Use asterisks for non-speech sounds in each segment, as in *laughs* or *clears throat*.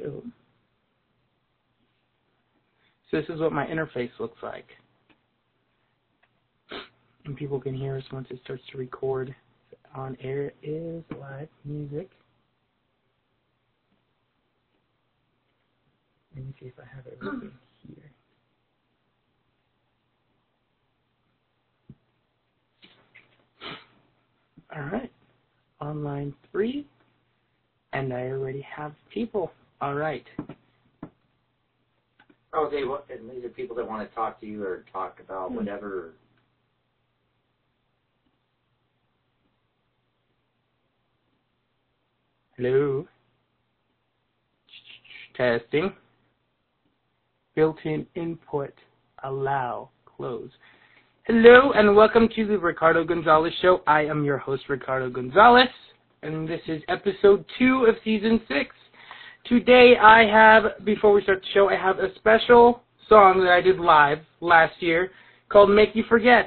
Zoom. So this is what my interface looks like. And people can hear us once it starts to record. On air is live music. Let me see if I have everything here. All right. Online three. And I already have people. All right. Okay, well, and these are people that want to talk to you or talk about Hmm. whatever. Hello. Testing. Built-in input. Allow. Close. Hello and welcome to the Ricardo Gonzalez Show. I am your host, Ricardo Gonzalez, and this is episode two of season six. Today I have, before we start the show, I have a special song that I did live last year called Make You Forget.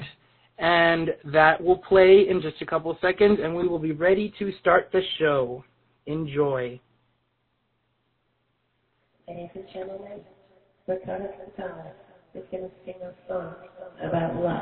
And that will play in just a couple seconds and we will be ready to start the show. Enjoy. Ladies and gentlemen, Ricardo Gonzalez is going to sing a song about love.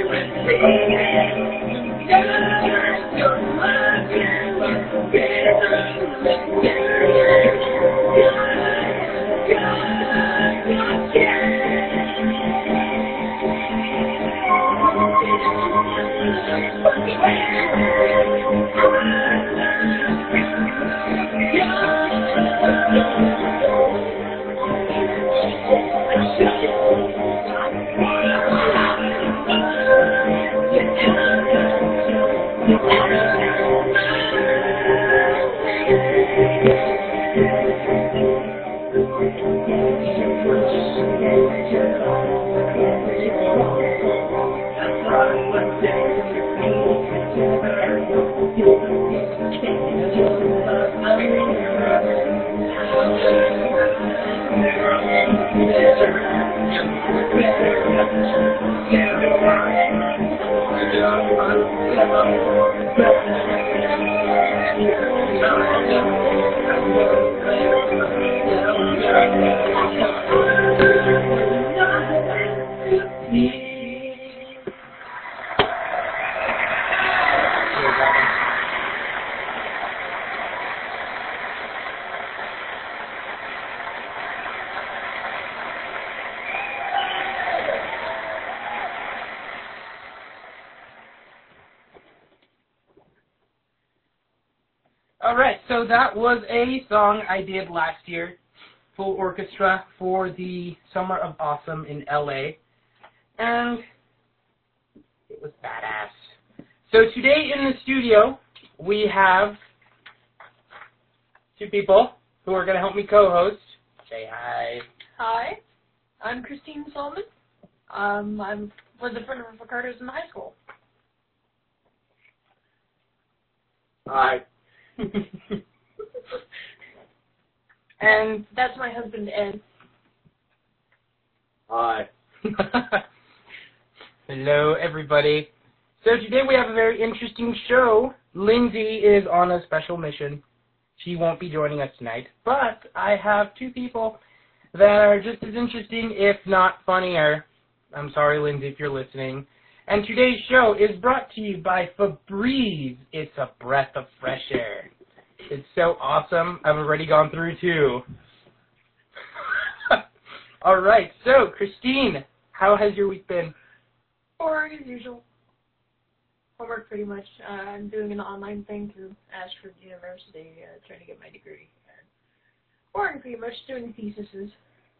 All a song I did last year, full orchestra for the Summer of Awesome in LA, and it was badass. So today in the studio we have two people who are going to help me co-host. Say hi. Hi, I'm Christine Solomon. Um, I'm was a friend of Ricardo's in high school. Hi. *laughs* and *laughs* um, That's my husband Ed. Hi. *laughs* Hello, everybody. So today we have a very interesting show. Lindsay is on a special mission. She won't be joining us tonight, but I have two people that are just as interesting, if not funnier. I'm sorry, Lindsay, if you're listening. And today's show is brought to you by Febreze. It's a breath of fresh air. It's so awesome. I've already gone through two. *laughs* All right, so Christine, how has your week been? Boring as usual. Homework pretty much. Uh, I'm doing an online thing through Ashford University, uh, trying to get my degree. And boring pretty much, doing theses.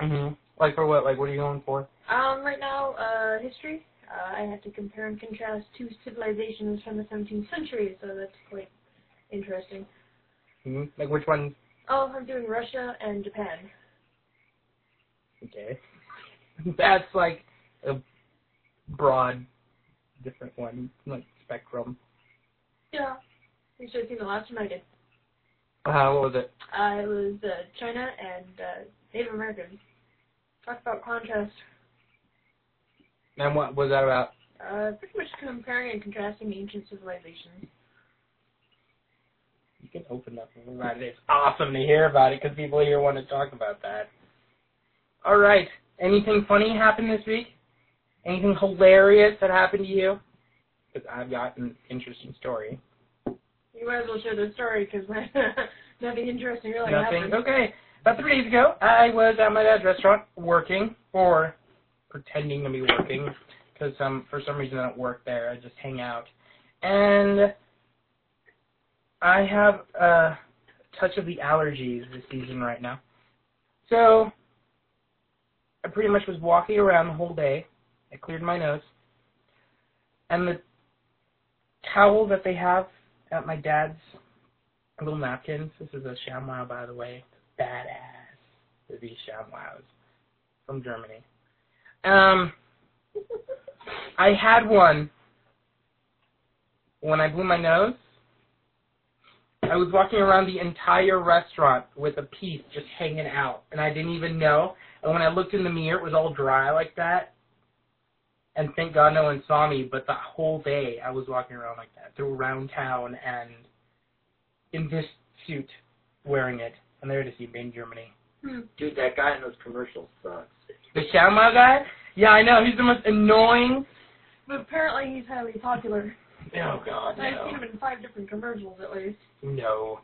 Mhm. Like for what? Like what are you going for? Um, right now, uh, history. uh, I have to compare and contrast two civilizations from the 17th century, so that's quite interesting. Hmm Like which one? Oh, I'm doing Russia and Japan. Okay. *laughs* That's like a broad, different one, like spectrum. Yeah. You should have seen the last one I did. Uh, what was it? Uh, it was uh, China and uh, Native Americans. Talk about contrast. And what was that about? Uh, pretty much comparing and contrasting ancient civilizations. Can open up about it. It's awesome to hear about it because people here want to talk about that. All right. Anything funny happened this week? Anything hilarious that happened to you? Because I've got an interesting story. You might as well share the story because *laughs* nothing interesting really Nothing. happened. Okay. About three days ago, I was at my dad's restaurant working, or pretending to be working, because um, for some reason I don't work there. I just hang out. And I have a touch of the allergies this season right now. So I pretty much was walking around the whole day. I cleared my nose. And the towel that they have at my dad's little napkins, this is a ShamWow, by the way. Badass. These ShamWows from Germany. Um, I had one when I blew my nose. I was walking around the entire restaurant with a piece just hanging out, and I didn't even know. And when I looked in the mirror, it was all dry like that. And thank God no one saw me, but the whole day I was walking around like that, through around town and in this suit, wearing it. And there to see me in Germany. Hmm. Dude, that guy in those commercials sucks. The ShamWow guy? Yeah, I know. He's the most annoying. But apparently he's highly popular. Oh God, I've no. seen him in five different commercials at least. No.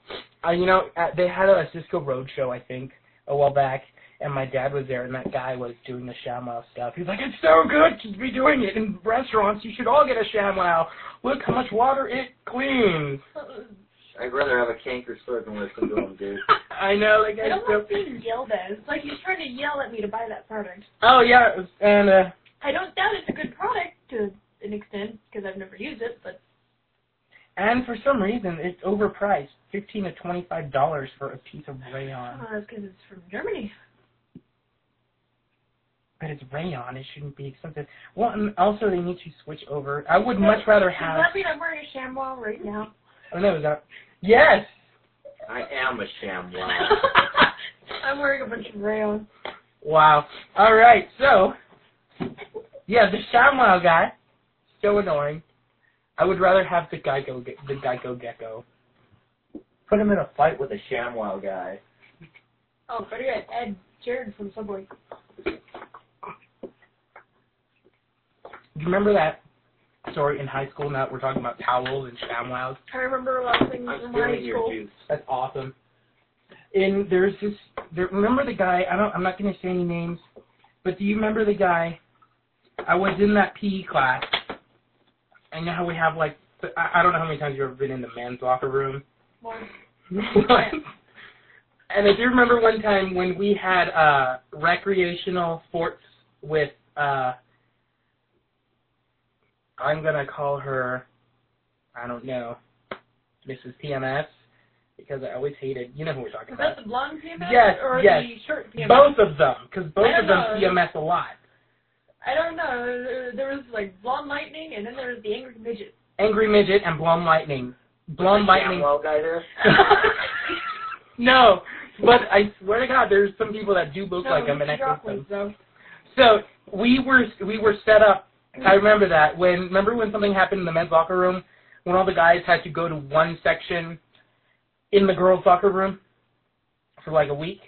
Uh, you know, uh, they had a Cisco Roadshow, I think, a while back, and my dad was there, and that guy was doing the ShamWow stuff. He's like, it's so good to be doing it in restaurants. You should all get a ShamWow. Look how much water it cleans. *laughs* I'd rather have a canker sore than listen to him, dude. *laughs* I know, that I don't so... like being yelled at. It's like he's trying to yell at me to buy that product. Oh, yeah, was- and, uh, I don't doubt it's a good product to an extent because I've never used it, but and for some reason, it's overpriced. Fifteen to twenty-five dollars for a piece of rayon. uh, that's because it's from Germany. But it's rayon. It shouldn't be expensive. Well, and also they need to switch over. I would much rather Does have... that mean I'm wearing a ShamWow right now? Oh, no, is that... Yes! I am a sham wow. *laughs* I'm wearing a bunch of rayon. Wow. All right. So, yeah, the ShamWow guy, so annoying. I would rather have the Geico the Geico Gecko. Put him in a fight with a ShamWow guy. Oh, better yet, Ed Jared from Subway. Do you remember that story in high school? Now that we're talking about towels and ShamWows. I remember a lot of things I'm from high stealing your school. juice. That's awesome. And there's this. There, remember the guy? I don't. I'm not going to say any names, but do you remember the guy? I was in that PE class. I know how we have like. I I don't know how many times you've ever been in the men's locker room. One. *laughs* and I do remember one time when we had uh recreational sports with uh I'm gonna call her I don't know Mrs. PMS because I always hated you know who we're talking Was about. that the blonde PMS? Yes, or yes. the short PMS? Both of them because both of them know. PMS a lot. I don't know. There- There was like blonde lightning, and then there was the angry midget. Angry midget and blonde lightning. Blonde lightning. ShamWow guy there? *laughs* no, but I swear to God, there's some people that do look no, like him, and I drop think them. though. So we were we were set up. I remember that when remember when something happened in the men's locker room when all the guys had to go to one section in the girls' locker room for like a week.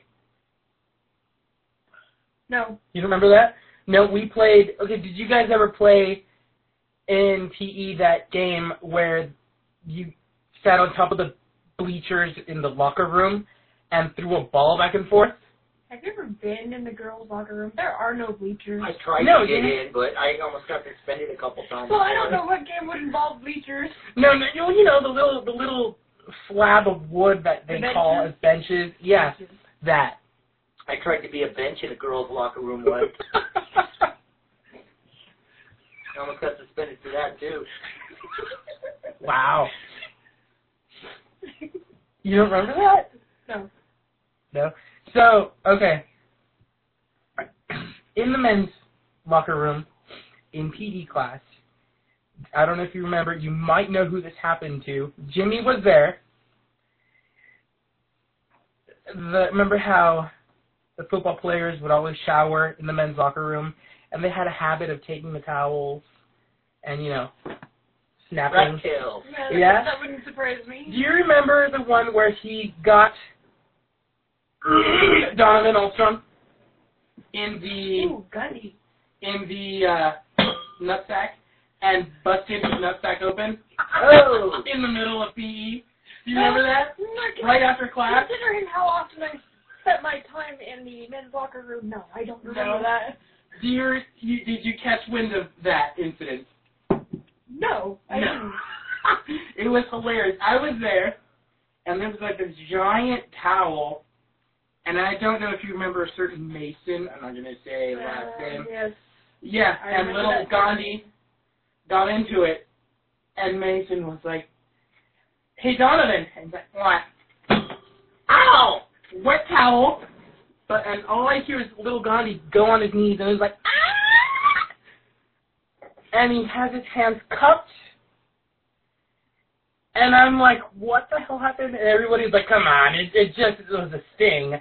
No. You remember that? No, we played. Okay, did you guys ever play in PE that game where you sat on top of the bleachers in the locker room and threw a ball back and forth? Have you ever been in the girls' locker room? There are no bleachers. I tried No, to get you- in, but I almost got suspended a couple times. well, I don't know what game would involve bleachers. No, no, you know, you know the little the little slab of wood that they The call as benches. Yes, Benches. that. I tried to be a bench in a girls' locker room once. I *laughs* almost got suspended for that too. Wow. You don't remember that? No. No. So, okay. In the men's locker room, in PE class, I don't know if you remember, you might know who this happened to. Jimmy was there. The, remember how the football players would always shower in the men's locker room, and they had a habit of taking the towels and, you know, snapping. Rat tail. Yeah, that, Yeah? that wouldn't surprise me. Do you remember the one where he got Donovan Ulstrom in the Ooh, Gundy. in the uh, *coughs* nutsack and busted his nutsack open Oh! in the middle of PE? Do you remember that? Right after class? Considering how often I spent my time in the men's locker room, no, I don't remember No. that. Do you, you did you catch wind of that incident? No, I No. didn't. *laughs* it was hilarious. I was there, and there was like this giant towel, and I don't know if you remember a certain Mason. I'm not gonna say last Uh, name. yes. Yeah, I and little. Gandhi got into it, and Mason was like, "Hey Donovan," and he's like, "What?" Wet towel. But and all I hear is little Gandhi go on his knees, and he's like, "Ah!" And he has his hands cupped. And I'm like, what the hell happened? And everybody's like, come on, it, it just it was a sting.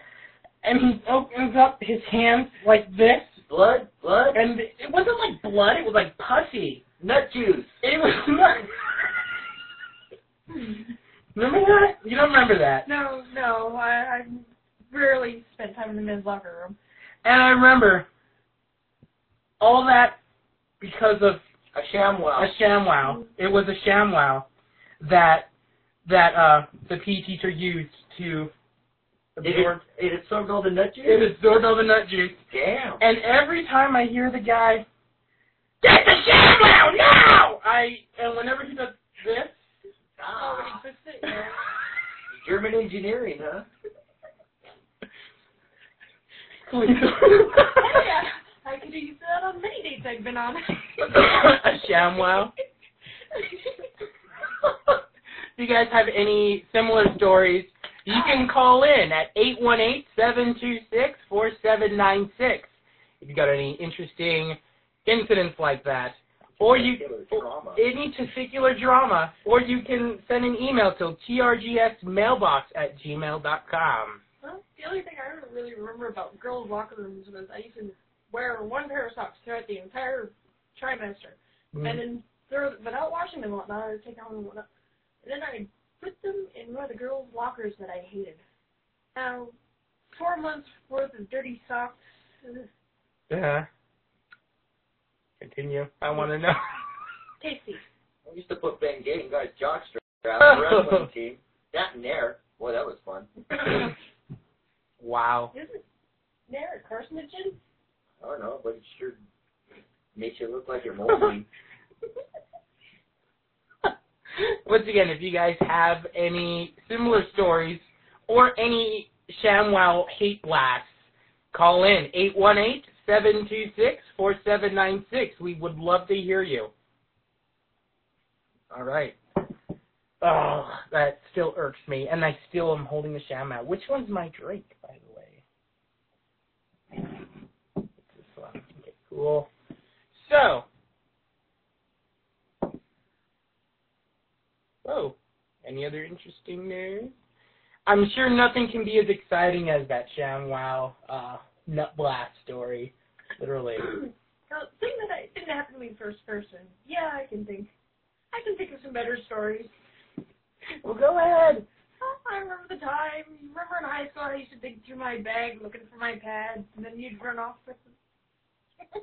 And he opens up his hands like this, Blood? Blood? and it wasn't like blood, it was like pussy. Nut juice. It was *laughs* not. *laughs* remember that? You don't remember that. No, no, I, I've rarely spent time in the men's locker room. And I remember all that because of A ShamWow. a ShamWow. It was a ShamWow that that uh the PE teacher used to It, it, absorb it absorbed all the nut juice? it absorbed all the nut juice. Damn. And every time I hear the guy, get the ShamWow now! I and whenever he does this, when Ah, he puts it there. German engineering, huh? *laughs* Oh, yeah. *laughs* I could use that on many dates I've been on. *laughs* a ShamWow. If you guys have any similar stories, you can call in at 818-726-4796 if you've got any interesting incidents like that. Or you drama. any testicular drama, or you can send an email to trgsmailbox at gmail.com. Well, the only thing I don't really remember about girls' locker rooms was I used to wear one pair of socks throughout the entire trimester. Mm-hmm. and then throw without washing them whatnot, I'd take out and whatnot. And then I'd put them in one of the girls' lockers that I hated. Now, four months worth of dirty socks. Yeah. Continue. I want to know. *laughs* Tasty. I used to put Ben Gay in guys' jock strap *laughs* on the wrestling team. That and there. Boy, that was fun. *coughs* wow. Isn't there a carcinogen? I don't know, but it sure makes you look like you're moldy. *laughs* Once again, if you guys have any similar stories or any ShamWow hate blasts, call in 818-726-4796. We would love to hear you. All right. Oh, that still irks me, and I still am holding the ShamWow. Which one's my drink, by the way? This one. Okay, cool. So, Oh, any other interesting news? I'm sure nothing can be as exciting as that ShamWow uh, nut blast story. Literally. *clears throat* Now, thing that I didn't happen to me first person. Yeah, I can think. I can think of some better stories. Well, go ahead. Oh, I remember the time. You remember in high school, I used to dig through my bag looking for my pads, and then you'd run off with them. *laughs*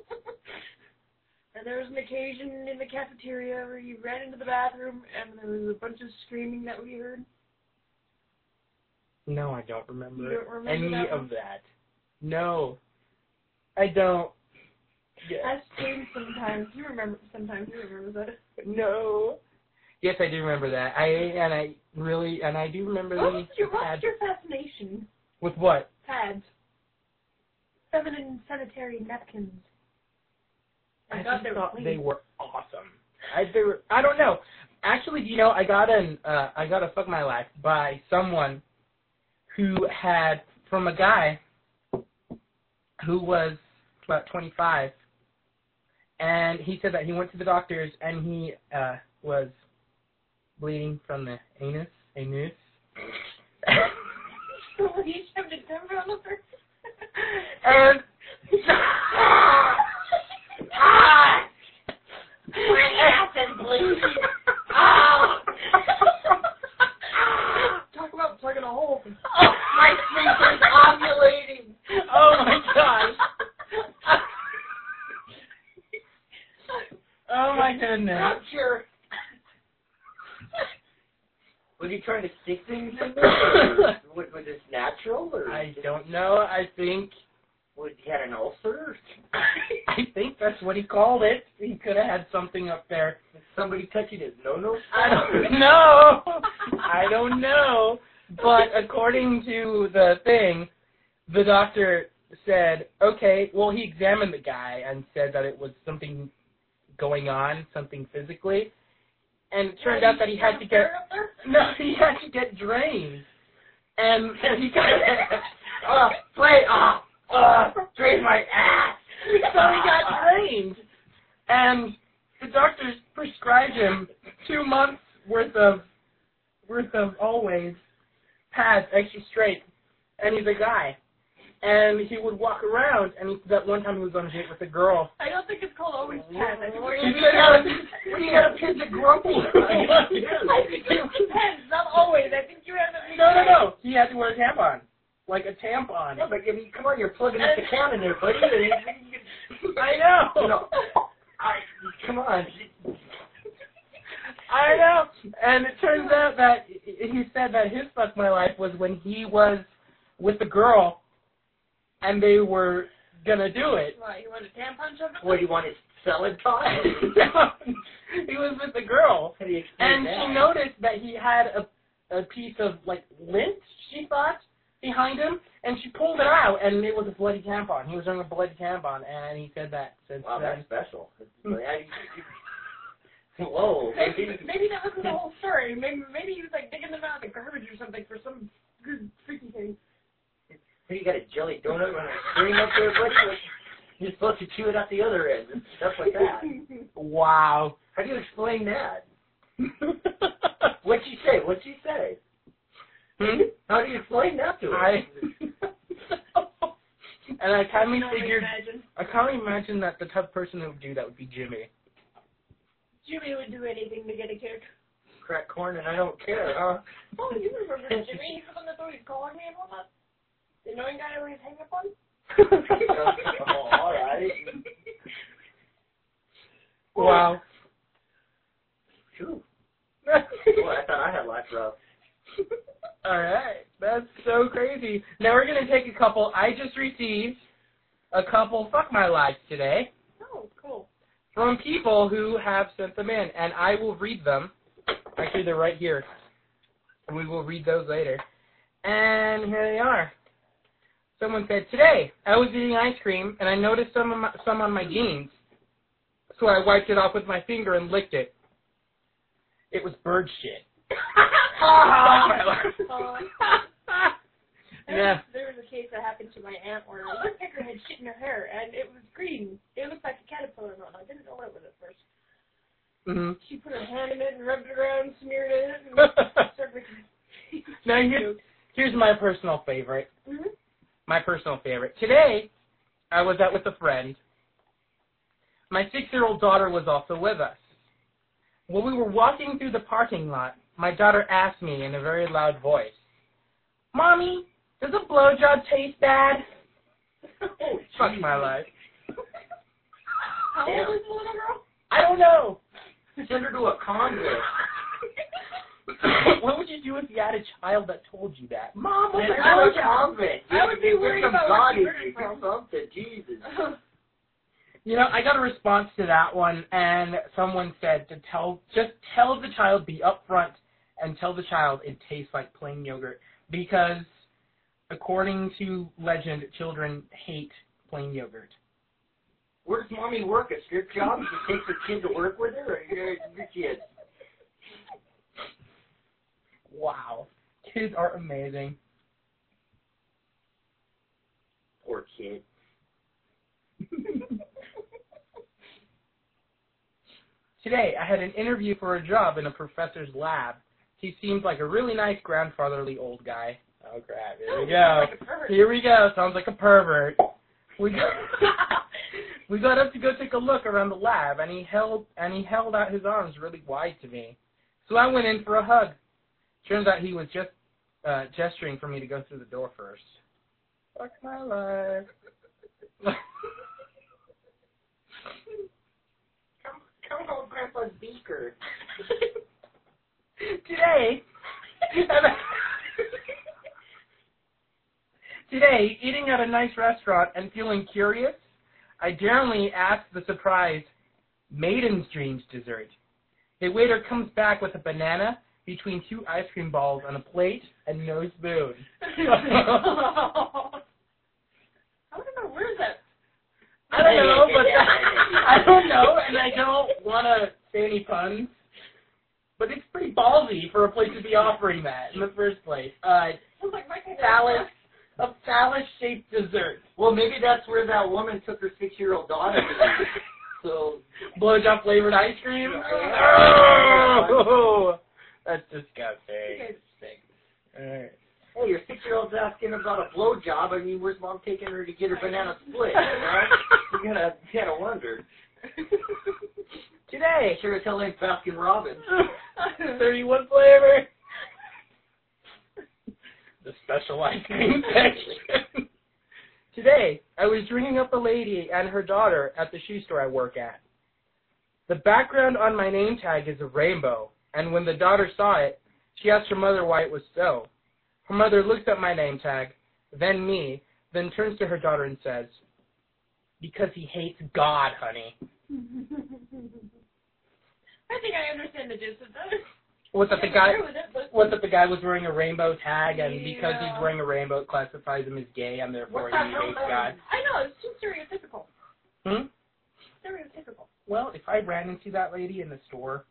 and there was an occasion in the cafeteria where you ran into the bathroom, and there was a bunch of screaming that we heard. No, I don't remember, don't remember any that of that. No, I don't. Yes. That's changed sometimes. You remember sometimes. You remember that. No. Yes, I do remember that. I and I really and I do remember the What's your, pads. what's your fascination? with what? Pads. Feminine sanitary napkins. I I thought they were thought clean. they were awesome. I they were I don't know. Actually, do you know I got an uh, I got a fuck my life by someone who had from a guy who was about 25, and he said that he went to the doctors and he uh, was bleeding from the anus anus. you shoved a timber on the person. and ah, My ass is bleeding. Ow! Talk about plugging a hole. Oh, my sleep is ovulating. oh my gosh. Oh my goodness. I'm sure. *laughs* Was he trying to stick things in there? *coughs* was, was this natural, or I don't know. I think was he had an ulcer? *laughs* I think that's what he called it. He could have had something up there. Somebody touching his no-no? I don't *laughs* know. I don't know. But according to the thing, the doctor said, okay, well, he examined the guy and said that it was something going on, something physically. And it turned out that he had to get, no, he had to get drained. And *laughs* *laughs* he got, uh, Oh, play off. Uh, oh, uh, drain my ass. so he got *laughs* drained. And the doctors prescribed him two months worth of worth of always pads extra straight. And he's a guy. And he would walk around and he, that one time he was on a date with a girl. I don't think it's called always pads. *laughs* I think we're you She said got? it was- What do you got a pin to grumpy? I think it depends, not always. I think you have to. No, no, no. He had to wear a tampon. Like a tampon. Yeah, but I mean, come on, you're plugging up the *laughs* cannon there, buddy. *laughs* I know. You know, I, come on. I know. And it turns out that he said that his fuck my life was when he was with the girl and they were gonna do it. What, he wanted a tampon up What do you want? Salad pot? *laughs* he was with the girl. You explain And that? she noticed that he had a a piece of like lint, she thought, behind him, and she pulled it out and it was a bloody tampon. He was wearing a bloody tampon and he said that since Wow, then. that's special. *laughs* Whoa. Maybe, maybe that wasn't the whole story. Maybe, maybe he was like digging them out of the garbage or something for some good freaky thing. You got a jelly donut on a string up there, buddy? Like, You're supposed to chew it out the other end and stuff like that. Wow. How do you explain that? *laughs* What'd she say? What'd she say? Hmm? How do you explain that to her? I *laughs* and I kind You of figured imagine. I kind of imagine that the type of person that would do that would be Jimmy. Jimmy would do anything to get a kick. Crack corn and I don't care, huh? Oh, you remember *laughs* Jimmy? He's the one that's always calling me and all that. The annoying guy I always hang up on? oh, all right. Wow. Phew. Boy, I thought I had life rough. All right, that's so crazy. Now we're gonna take a couple. I just received a couple fuck my lives today Oh, cool. from people who have sent them in, and I will read them. Actually, they're right here. And we will read those later. And here they are. Someone said, Today, I was eating ice cream, and I noticed some, of my, some on my jeans. So I wiped it off with my finger and licked it. It was bird shit. *laughs* My life. There, yeah. was, there was a case that happened to my aunt where a woodpecker had shit in her hair, and it was green. It looked like a caterpillar and I didn't know what it was at first. hmm She put her hand in it and rubbed it around, smeared it, and *laughs* started now here's, here's my personal favorite. mm-hmm. My personal favorite. Today, I was out with a friend. My six-year-old daughter was also with us. When we were walking through the parking lot, my daughter asked me in a very loud voice, Mommy, does a blowjob taste bad? Oh, *laughs* Fuck my life. How old is the little girl? I don't know. Send her to a convent. *laughs* what would you do if you had a child that told you that? Mom, what's Send a her to a blowjob? convent. I would be Get worried some about where she bodies. heard it from. something. Jesus. You know, I got a response to that one, and someone said to tell, just tell the child, be upfront, and tell the child it tastes like plain yogurt, because according to legend, children hate plain yogurt. Where does mommy work? A strip job? She takes her kid to work with her, or your, your kid? Wow. Kids are amazing. Poor kid. *laughs* Today, I had an interview for a job in a professor's lab. He seemed like a really nice grandfatherly old guy. Oh crap! Here we go. Like. Here we go. Sounds like a pervert. We got *laughs* we got up to go take a look around the lab, and he held and he held out his arms really wide to me. So I went in for a hug. Turns out he was just uh, gesturing for me to go through the door first. Fuck my life. Come, come hold Grandpa's beaker. *laughs* Today, *laughs* today, eating at a nice restaurant and feeling curious, I daringly asked the surprise Maiden's Dreams dessert. The waiter comes back with a banana between two ice cream balls on a plate and no spoon. *laughs* *laughs* I don't know where's that. I don't know, but *laughs* I don't know, and I don't want to say any puns. But it's pretty ballsy for a place to be offering that in the first place. Uh, Sounds like my kind of phallus, a phallus-shaped dessert. Well, maybe that's where that woman took her six-year-old daughter. to. so Blowjob flavored ice cream. Oh, that's disgusting. You disgusting. guys stink. Alright. Hey, your six-year-old's asking about a blowjob. I mean, where's mom taking her to get her banana split? You, know? you gotta, you gotta wonder. Today, Sure as hell ain't Baskin Robbins. *laughs* 31 flavor. The special ice cream section. Today, I was ringing up a lady and her daughter at the shoe store I work at. The background on my name tag is a rainbow, and when the daughter saw it, she asked her mother why it was so. Her mother looks at my name tag, then me, then turns to her daughter and says, Because he hates God, honey. *laughs* I think I understand the gist of that. What that the guy agree with it, but what that the guy was wearing a rainbow tag and because he's wearing a rainbow it classifies him as gay and therefore he hates God. I know it's too stereotypical. Hmm? Stereotypical. Well, if I ran into that lady in the store,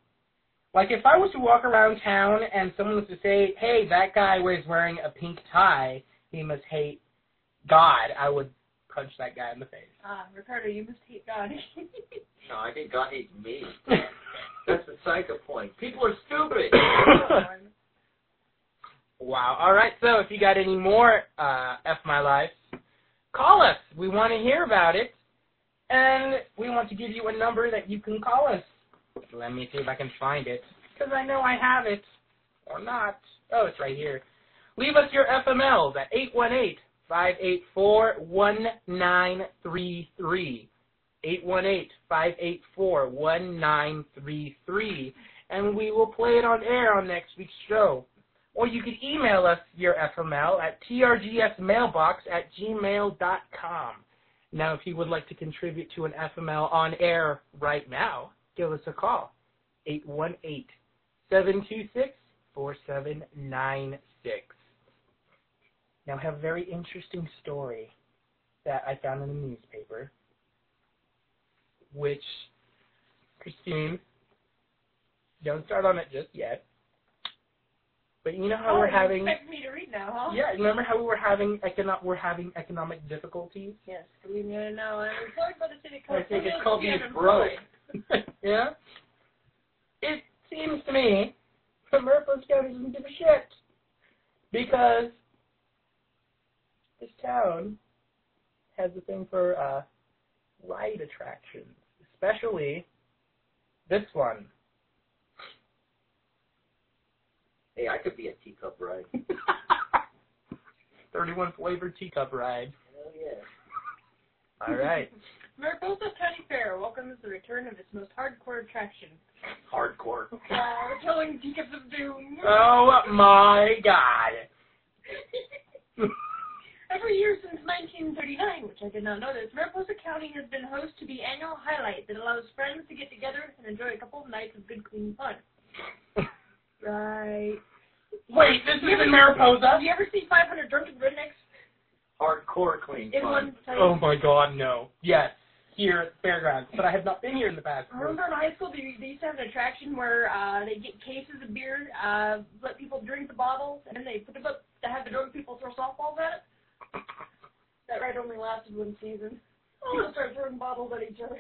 like if I was to walk around town and someone was to say, "Hey, that guy was wearing a pink tie. He must hate God," I would punch that guy in the face. Ah, Ricardo, you must hate God. *laughs* No, I think God hates me. *laughs* That's the psycho point. People are stupid. *coughs* wow. All right. So if you got any more uh, F my life, call us. We want to hear about it, and we want to give you a number that you can call us. Let me see if I can find it, because I know I have it or not. Oh, it's right here. Leave us your FMLs at 818-584-1933. 818-584-1933. And we will play it on air on next week's show. Or you can email us your FML at trgsmailbox at gmail.com. Now, if you would like to contribute to an FML on air right now, give us a call. 818-726-4796. Now, I have a very interesting story that I found in the newspaper, which, Christine, don't start on it just yet. But you know how oh, we're you having expect me to read now, huh? yeah, remember how we were having econo- we're having economic difficulties? Yes, I know. I'm employed by the city I think it's called we being broke. *laughs* yeah? It seems to me that Mariposa County doesn't give a shit. Because this town has a thing for uh, ride attractions, especially this one. Hey, I could be a teacup ride. *laughs* 31 flavored teacup ride. Hell yeah. All right. *laughs* Mariposa County Fair welcomes the return of its most hardcore attraction. Hardcore. Uh, telling Teacups of Doom. Oh my god. *laughs* Every year since 1939, which I did not know this, Mariposa County has been host to the annual highlight that allows friends to get together and enjoy a couple of nights of good, clean fun. *laughs* Right. Wait, this is in Mariposa? Have you ever seen 500 drunken rednecks Hardcore clean fun. Oh my god, no. Yes. Here at the fairgrounds, but I have not been here in the past. I remember in high school they, they used to have an attraction where uh, they get cases of beer, uh, let people drink the bottles, and then they put them up to have the drunk people throw softballs at it. That ride only lasted one season. People start throwing bottles at each other.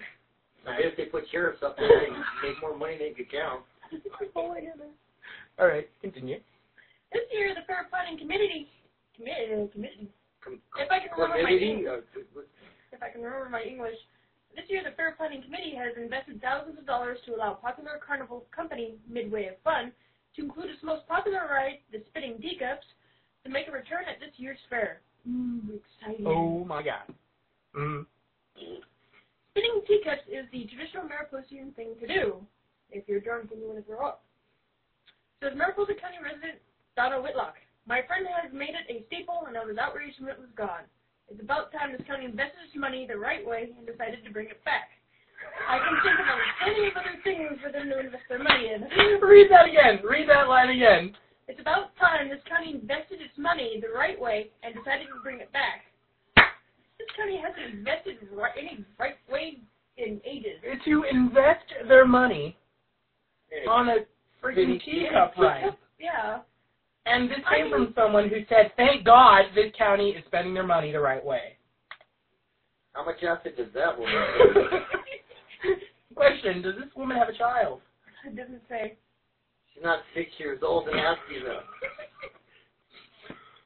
I guess they put sheriffs up there and make more money than they could count. Bowling in there. All right, continue. This year, the Fair Planning Committee, committee, uh, committee, Com- if I can remember my English, uh, if I can remember my English, this year the Fair Planning Committee has invested thousands of dollars to allow popular carnival company Midway of Fun to include its most popular ride, the Spinning Teacups, to make a return at this year's fair. Ooh, exciting! Oh my God. Mm. Spinning teacups is the traditional Mariposan thing to do if you're drunk and you want to throw up. Says Mariposa County resident Donna Whitlock. My friend has made it a staple and I was outraged when it was gone. It's about time this county invested its money the right way and decided to bring it back. I can think of plenty of other things for them to invest their money in. *laughs* Read that again. Read that line again. It's about time this county invested its money the right way and decided to bring it back. This county hasn't invested right, any right way in ages. To invest their money on a freaking teacup ride. Yeah. And this I came mean- from someone who said, thank God this county is spending their money the right way. how much acid does that woman *laughs* take? Question, does this woman have a child? It doesn't say. She's not six years old and ask you that.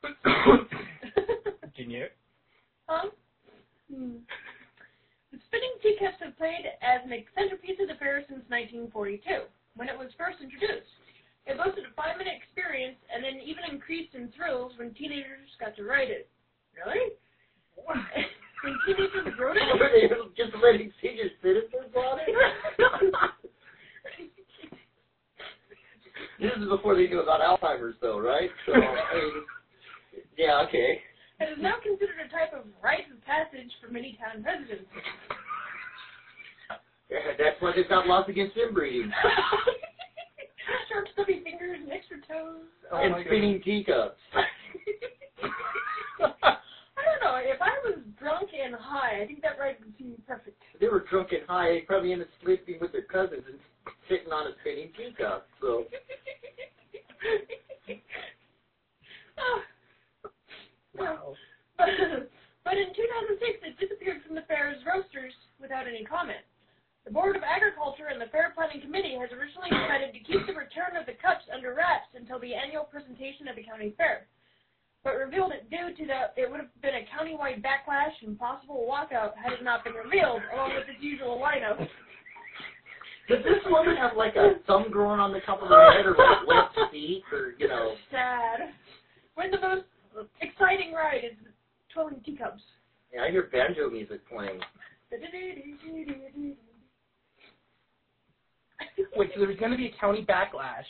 *coughs* Continue. Huh? Hmm. The spinning teacups have played as an centerpiece of the fair since 1942, when it was first introduced. It boasted a five-minute experience and then even increased in thrills when teenagers got to ride it. Really? *laughs* when teenagers rode it? *laughs* Were they just letting senior citizens on it? *laughs* this is before they knew about Alzheimer's, though, right? So, I mean, yeah, okay. It is now considered a type of rite of passage for many town residents. Yeah, that's why they've got laws against inbreeding Short, stubby fingers and extra toes. Oh and spinning teacups. *laughs* I don't know. If I was drunk and high, I think that ride would seem perfect. they were drunk and high. They probably ended up sleeping with their cousins and sitting on a spinning teacup. So, Ah. *laughs* Wow. but, but in 2006, it disappeared from the fair's roasters without any comment. The Board of Agriculture and the Fair Planning Committee has originally decided to keep the return of the cups under wraps until the annual presentation of the county fair, but revealed it due to the it would have been a countywide backlash and possible walkout had it not been revealed, along with its usual lineup. does this woman have like a thumb growing on the top of her head, or like left feet, or you know? Sad. When the most exciting ride is twirling teacups. Yeah, I hear banjo music playing. Wait, so there's going to be a county backlash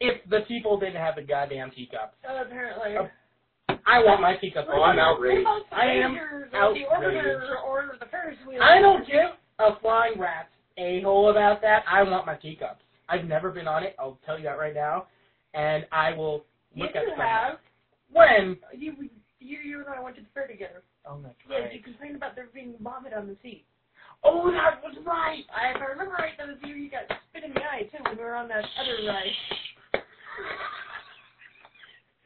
if the people didn't have the goddamn teacups. Uh, apparently. Oh, I want my teacup. Oh, I'm What outraged. about I am Rangers or the outraged. Orbiter or the Ferris wheel? I don't give a flying rat's a-hole about that. I want my teacups. I've never been on it. I'll tell you that right now. And I will You look at some. have. When? You, you, you and I went to the fair together. Oh, that's Yeah, you complained about there being vomit on the seat. Oh, that was right. I, if I remember right, that was you. You got spit in the eye too when we were on that other ride.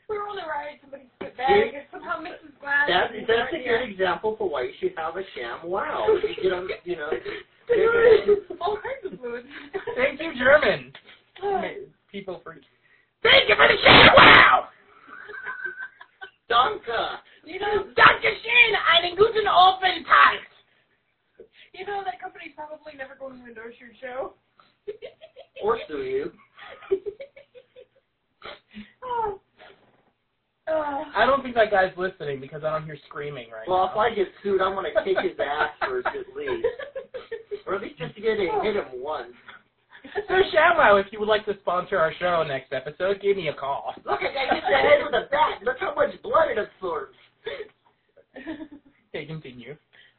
We were on the ride. Somebody spit back, and somehow Mrs. Glass. That, that's a good example for why you should have a sham wow. *laughs* You know, *laughs* you know. All kinds of fluids. Thank you, German. *laughs* Oh. People for. Thank you for the share. Wow. Donka. You know, Dr. Shane, einen guten Aufenthalt. You know that company's probably never going to endorse your show. Or sue you. oh. Oh. I don't think that guy's listening because I don't hear screaming right Well, now. Well, if I get sued, I'm gonna kick his ass first at least, or at least just to get to hit him once. So ShamWow, if you would like to sponsor our show next episode, give me a call. Look, I got hit in the head with a bat. Look how much blood it absorbs. Okay, continue.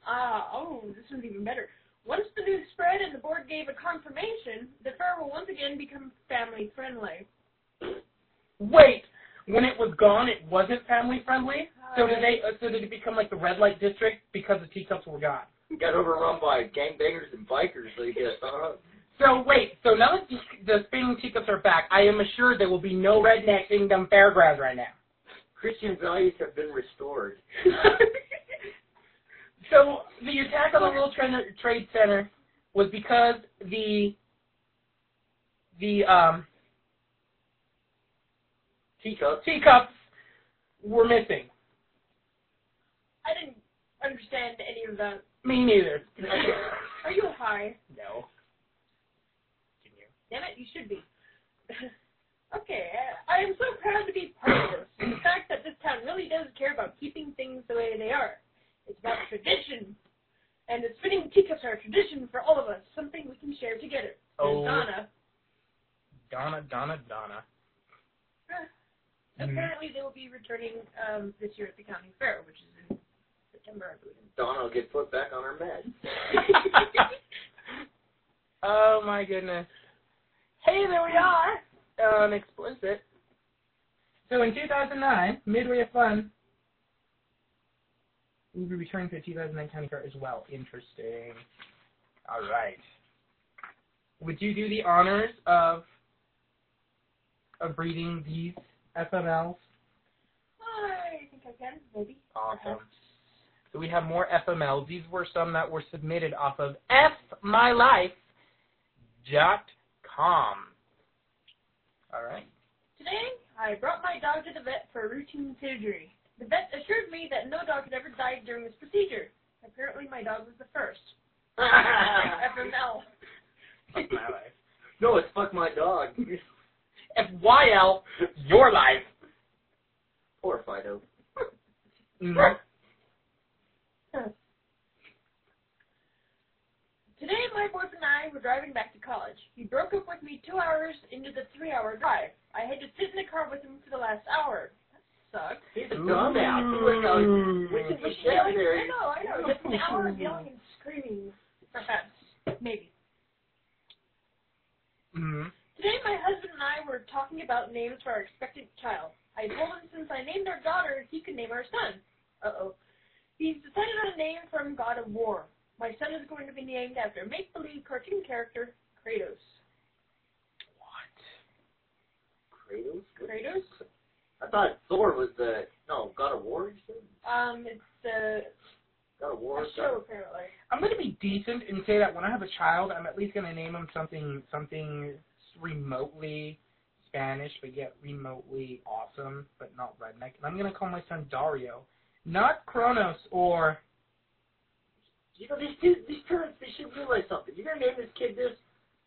Ah, oh, this one's even better. Once the news spread and the board gave a confirmation, the fair will once again become family friendly. Wait, when it was gone, it wasn't family friendly. So did they? Uh, so did it become like the red light district because the teacups were gone? Got overrun by gangbangers and bikers, I guess. Uh, So wait, so now that the, the spinning teacups are back, I am assured there will be no redneck Kingdom Fairgrounds right now. Christian values have been restored. *laughs* so the attack on the World Trade Trade Center was because the the um, Teacup. teacups were missing. I didn't understand any of that. Me neither. Are you high? no. Can you? Damn it, you should be. okay, uh, I am so proud to be part of this. The fact that this town really does care about keeping things the way they are. It's about tradition. And the spinning teacups are a tradition for all of us, something we can share together. Oh. And Donna, Donna, Donna, Donna. Mhm. apparently they will be returning um, this year at the county fair, which is in September, I believe. Donna will get put back on her med. *laughs* Oh my goodness. Hey, there we are. Um, explicit. So in 2009, Midway of Fun will be returning to the 2009 County Fair as well. Interesting. All right. Would you do the honors of of reading these FMLs? I think I can, maybe. Awesome. So we have more FMLs. These were some that were submitted off of fmylife.com. All right. Today, I brought my dog to the vet for a routine surgery. The vet assured me that no dog had ever died during this procedure. Apparently, my dog was the first. *laughs* FML. Fuck my life. no, it's fuck my dog. *laughs* FYL, your life. Poor Fido. *laughs* Mhm. Today, my boyfriend and I were driving back to college. He broke up with me two hours into the three-hour drive. I had to sit in the car with him for the last hour. Sucks. He's a dumbass. Look how Ooh. we can He's be. I know, I know. Just an hour of yelling and screaming. Perhaps. Maybe. Mhm. Today, my husband and I were talking about names for our expected child. I told him since I named our daughter, he could name our son. Uh-oh. He's decided on a name from God of War. My son is going to be named after make-believe cartoon character Kratos. What? Kratos? Kratos? I thought Thor was the no God of War. You said Um, it's uh, God of War. a show apparently. I'm gonna be decent and say that when I have a child, I'm at least gonna name him something something remotely Spanish, but yet remotely awesome, but not redneck. And I'm gonna call my son Dario, not Kronos or You know these kids, these parents, they should realize something. You're gonna name this kid this.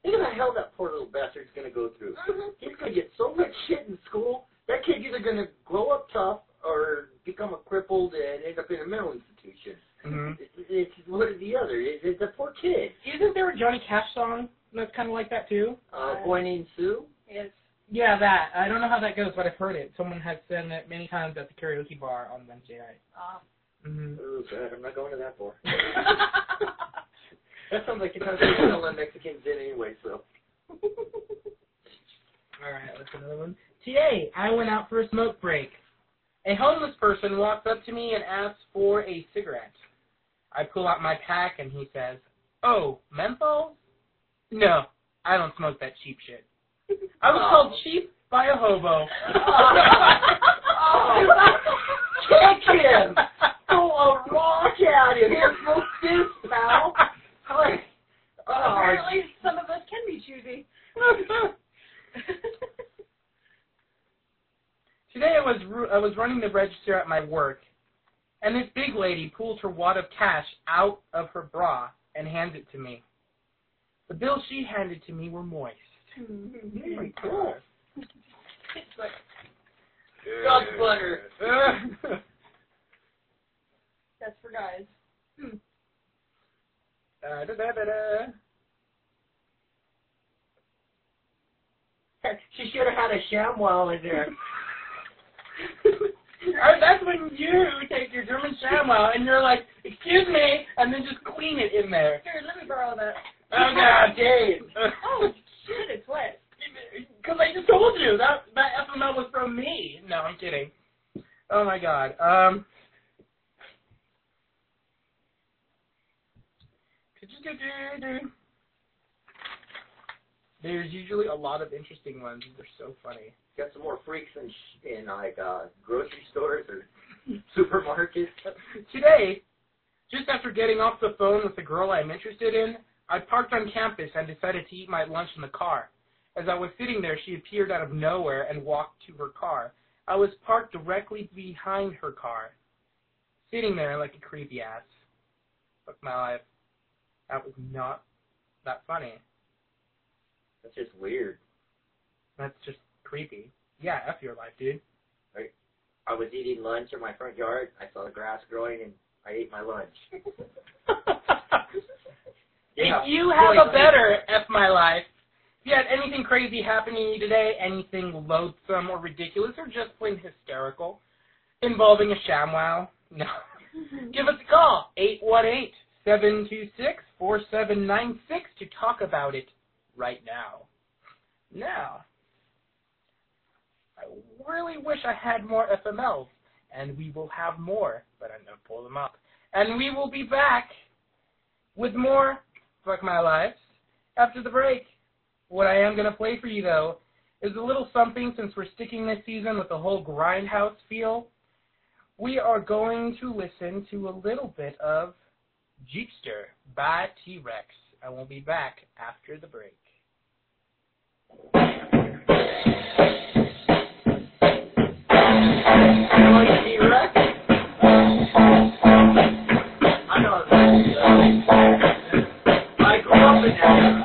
Think of the hell that poor little bastard's gonna go through. He's gonna get so much shit in school. That kid's either gonna grow up tough or become a crippled and end up in a mental institution. Mhm. It's, it's one or the other. It's, it's a poor kid. Isn't there a Johnny Cash song that's kind of like that too? Uh, boy named Sue. Yes. Yeah, that. I don't know how that goes, but I've heard it. Someone has said it many times at the karaoke bar on Wednesday night. Uh, hmm Oh God, I'm not going to that bar. *laughs* That sounds like the kind of thing all the Mexicans did anyway. So. *laughs* All right, let's another one. Today, I went out for a smoke break. A homeless person walks up to me and asks for a cigarette. I pull out my pack and he says, "Oh, menthol? No, I don't smoke that cheap shit." I was Oh. called cheap by a hobo. *laughs* Kick him! Throw a rock at him! Here, smoke this, pal! *laughs* Like, oh, apparently, some of us can be choosy. *laughs* Today I was ru- I was running the register at my work, and this big lady pulls her wad of cash out of her bra and hands it to me. The bills she handed to me were moist. Mm, cool. It's like, Dog butter. *laughs* that's for guys. Hmm. Uh, da, da, da, da. She should have had a ShamWow in there. *laughs* That's when you take your German ShamWow and you're like, excuse me, and then just clean it in there. Here, let me borrow that. Oh god, Dave. Oh, shit, it's wet. Because I just told you that that FML was from me. No, I'm kidding. Oh my god. Um. There's usually a lot of interesting ones. They're so funny. Got some more freaks in sh- in like uh, grocery stores or *laughs* supermarkets. Today, just after getting off the phone with the girl I'm interested in, I parked on campus and decided to eat my lunch in the car. As I was sitting there, she appeared out of nowhere and walked to her car. I was parked directly behind her car, sitting there like a creepy ass. Fuck my life. That was not that funny. That's just weird. That's just creepy. Yeah, F your life, dude. I was eating lunch in my front yard. I saw the grass growing, and I ate my lunch. *laughs* If you have a better F my life, if you had anything crazy happening to you today, anything loathsome or ridiculous or just plain hysterical involving a ShamWow, no. *laughs* Give us a call, 818-726-4796 to talk about it right now. Now, I really wish I had more FMLs, and we will have more, but I'm going to pull them up. And we will be back with more Fuck My Life after the break. What I am going to play for you, though, is a little something since we're sticking this season with the whole grindhouse feel. We are going to listen to a little bit of Jeepster by T-Rex. I will be back after the break. I grew up in that.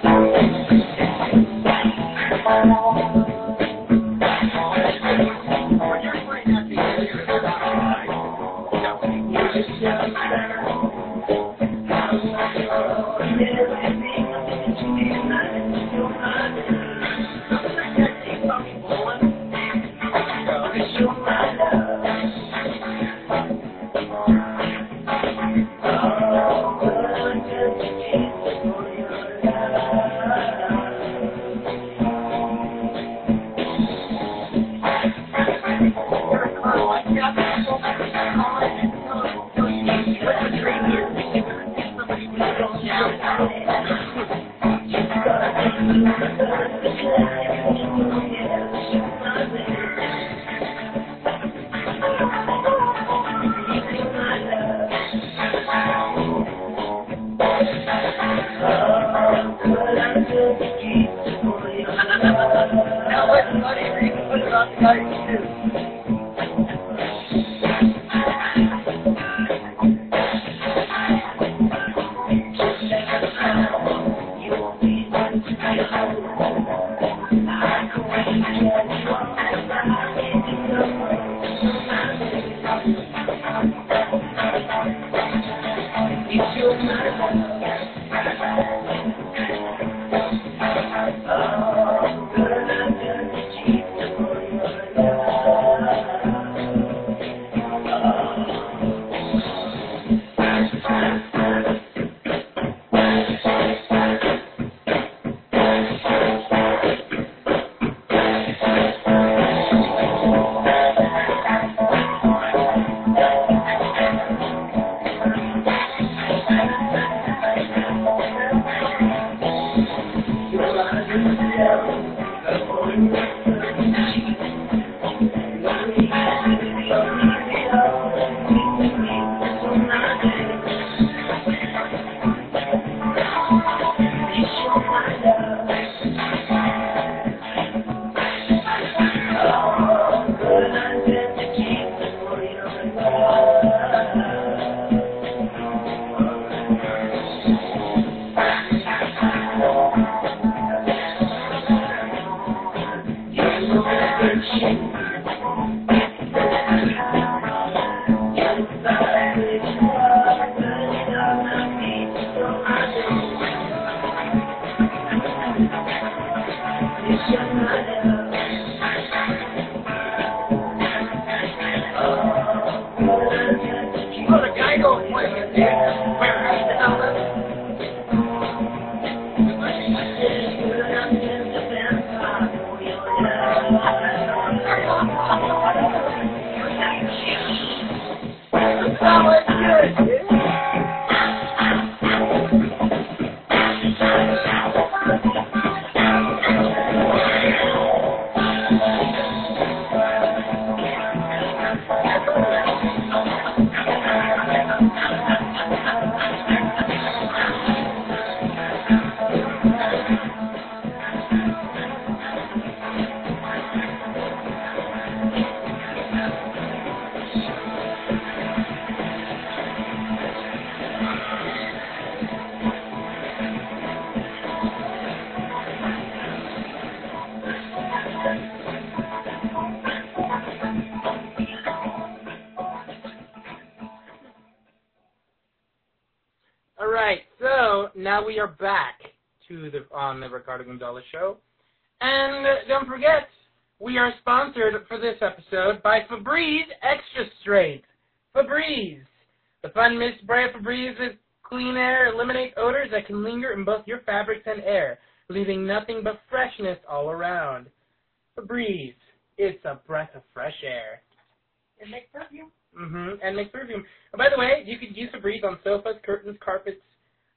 Now we are back to the on the Ricardo Gonzalez show, and don't forget we are sponsored for this episode by Febreze Extra Strength. Febreze, the fun mist spray of Febreze with clean air eliminates odors that can linger in both your fabrics and air, leaving nothing but freshness all around. Febreze, it's a breath of fresh air. It makes perfume. Mm-hmm. And makes perfume. And by the way, you could use Febreze on sofas, curtains, carpets,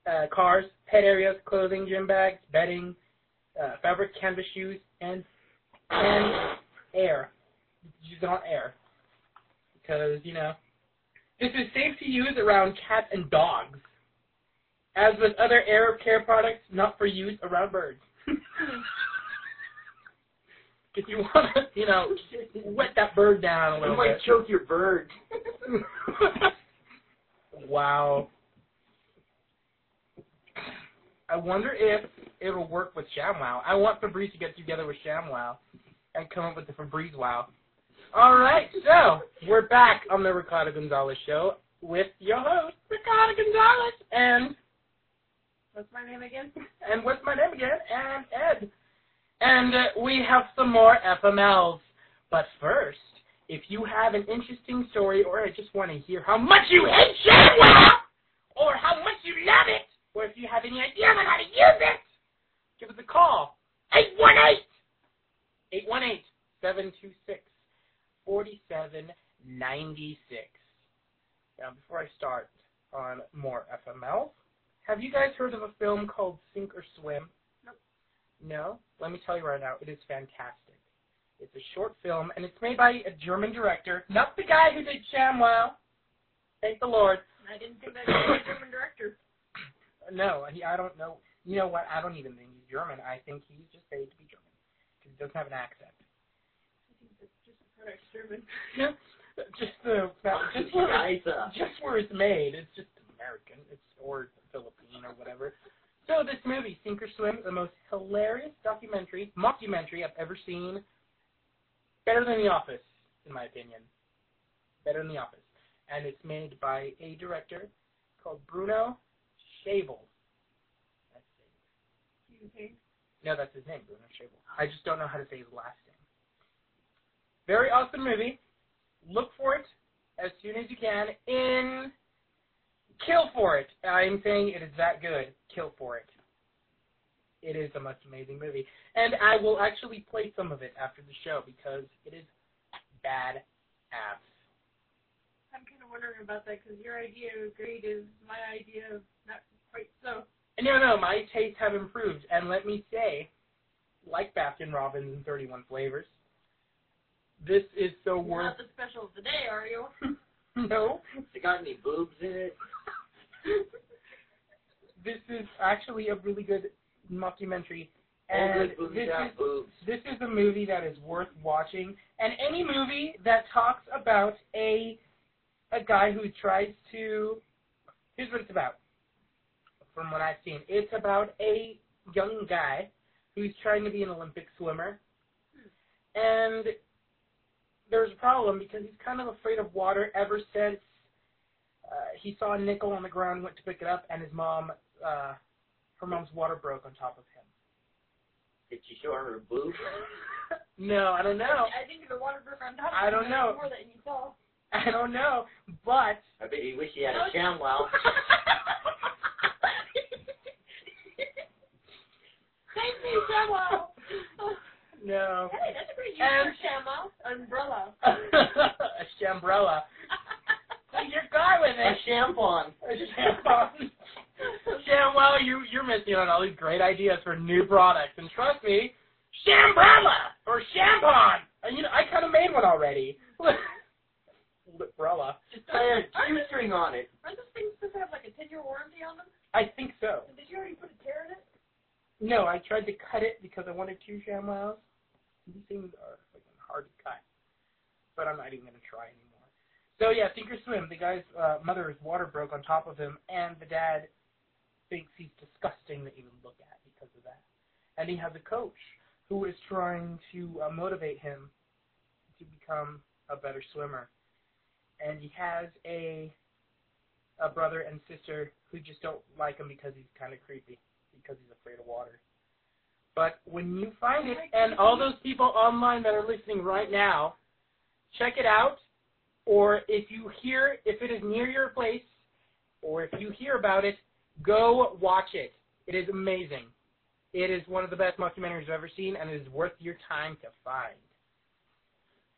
uh, cars, pet areas, clothing, gym bags, bedding, uh, fabric, canvas shoes, and and air. Use it on air because you know this is safe to use around cats and dogs. As with other air care products, not for use around birds. *laughs* if you want to, you know, wet that bird down a little bit. You might choke your bird. *laughs* wow. I wonder if it'll work with ShamWow. I want Febreze to get together with ShamWow and come up with the Febreze Wow. All right, so we're back on the Ricardo Gonzalez show with your host, Ricardo Gonzalez, and What's my name again? and what's my name again? And Ed. And uh, we have some more FMLs. But first, if you have an interesting story or I just want to hear how much you hate ShamWow, or how much you love it, or if you have any idea on how to use it, give us a call. 818 818 726 4796. Now, before I start on more FML, have you guys heard of a film called Sink or Swim? Nope. No? Let me tell you right now, it is fantastic. It's a short film, and it's made by a German director, not the guy who did ShamWow. Thank the Lord. I didn't think that was a German director. No, he, I don't know. You know what? I don't even think he's German. I think he's just paid to be German because he doesn't have an accent. I think that's just a product German. Yeah, just the just where Liza. just where it's made. It's just American. It's or Philippine or whatever. So this movie, Sink or Swim, the most hilarious documentary, mockumentary I've ever seen. Better than The Office, in my opinion. Better than The Office, and it's made by a director called Bruno Schabel. That's. You think? No, that's his name, Bruno Schabel. I just don't know how to say his last name. Very awesome movie. Look for it as soon as you can in Kill for It. I'm saying it is that good. Kill for it. It is the most amazing movie. And I will actually play some of it after the show because it is bad ass. I'm of wondering about that because your idea of great is my idea of not quite so. And no, no, my tastes have improved. And let me say, like Baskin Robbins and 31 Flavors, this is so You're worth not the special of the day, are you? *laughs* no. It got any boobs in it? *laughs* this is actually a really good mockumentary, and good this is boobs. this is a movie that is worth watching. And any movie that talks about a a guy who tries to here's what it's about. From what I've seen, it's about a young guy who's trying to be an Olympic swimmer, and there's a problem because he's kind of afraid of water ever since uh, he saw a nickel on the ground, went to pick it up, and his mom, uh, her mom's water broke on top of him. Did she show her boobs? *laughs* no, I don't know. I think the water broke on top. I don't it, know. More than you saw. *laughs* I don't know, but I bet he wish he had a ShamWow. *laughs* Thank you, Shamo. no. Hey, that's a pretty use And- for Umbrella. *laughs* a shambrella. Take your guy with A it. shampoo. A shampoo. Sham, well, you you're missing on all these great ideas for new products, and trust me, Shambrella or Shampon. Uh, You know, I kind of made one already. Liprella. Just a G-string on it. Aren't those things supposed to have like a 10 year warranty on them? I think so. Did you already put a tear in it? No, I tried to cut it because I wanted two ShamWows. These things are fucking hard to cut, but I'm not even gonna try anymore. So yeah, Sink or Swim. The guy's uh, mother's water broke on top of him, and the dad thinks he's disgusting to even look at because of that. And he has a coach who is trying to uh, motivate him to become a better swimmer. And he has a a brother and sister who just don't like him because he's kind of creepy, because he's afraid of water. But when you find it, and all those people online that are listening right now, check it out. Or if you hear, if it is near your place, or if you hear about it, go watch it. It is amazing. It is one of the best documentaries I've ever seen, and it is worth your time to find.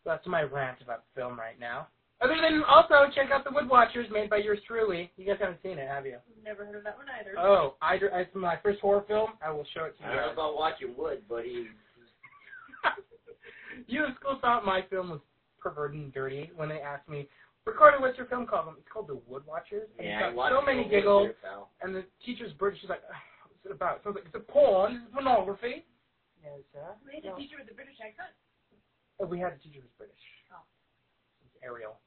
So that's my rant about the film right now. Other than also check out The Wood Watchers, made by yours truly. You guys haven't seen it, have you? Never heard of that one either. Oh, I, it's my first horror film. I will show it to I you. don't know guys. about watching wood, buddy. *laughs* you in school thought my film was perverted and dirty when they asked me, Ricardo, what's your film called? It's called The Wood Watchers. And Yeah, I watched so many wood giggles. there. And the teacher's British. She's like, what's it about? So I was like, it's a porn. It's pornography. Yes, sir. Uh, we had a No. teacher with a British accent. Oh, we had a teacher who was British. Oh. It's Ariel.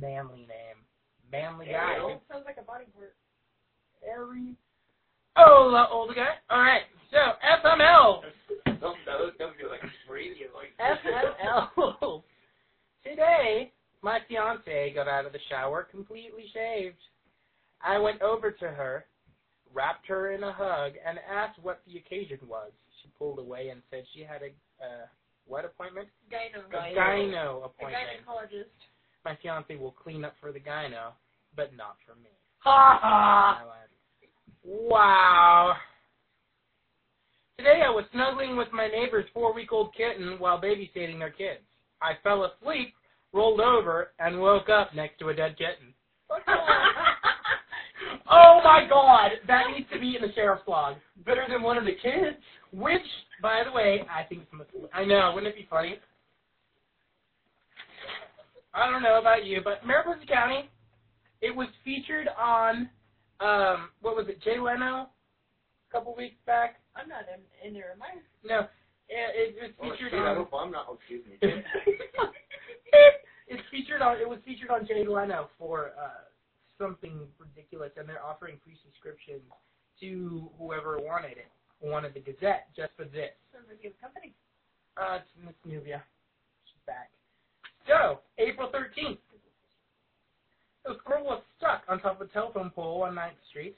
Manly name. Manly Ariel? guy. Sounds like a body part. Ari. Oh, the older guy. All right. So FML. Don't, don't, don't do it. Breathe, like. FML. *laughs* Today, my fiance got out of the shower completely shaved. I went over to her, wrapped her in a hug, and asked what the occasion was. She pulled away and said she had a uh, what appointment? Gyno. A gyno appointment. A appointment. gynecologist. My fiance will clean up for the gyno, but not for me. Ha ha! Wow. Today I was snuggling with my neighbor's four-week-old kitten while babysitting their kids. I fell asleep, rolled over, and woke up next to a dead kitten. *laughs* Oh my god, that needs to be in the sheriff's log. Better than one of the kids. Which, by the way, I think must- I know, wouldn't it be funny? I don't know about you, but Mariposa County, it was featured on, um, what was it, Jay Leno, a couple weeks back. I'm not in, in there, am I? No, it, it was Oh, featured shit, I hope I'm not. Oh, excuse me. *laughs* *laughs* it's featured on. It was featured on Jay Leno for uh, something ridiculous, and they're offering free subscriptions to whoever wanted it, wanted the Gazette just for this. Sounds like you have company. Uh, it's Miss Nubia. She's back. So, April 13th. A squirrel was stuck on top of a telephone pole on 9th Street.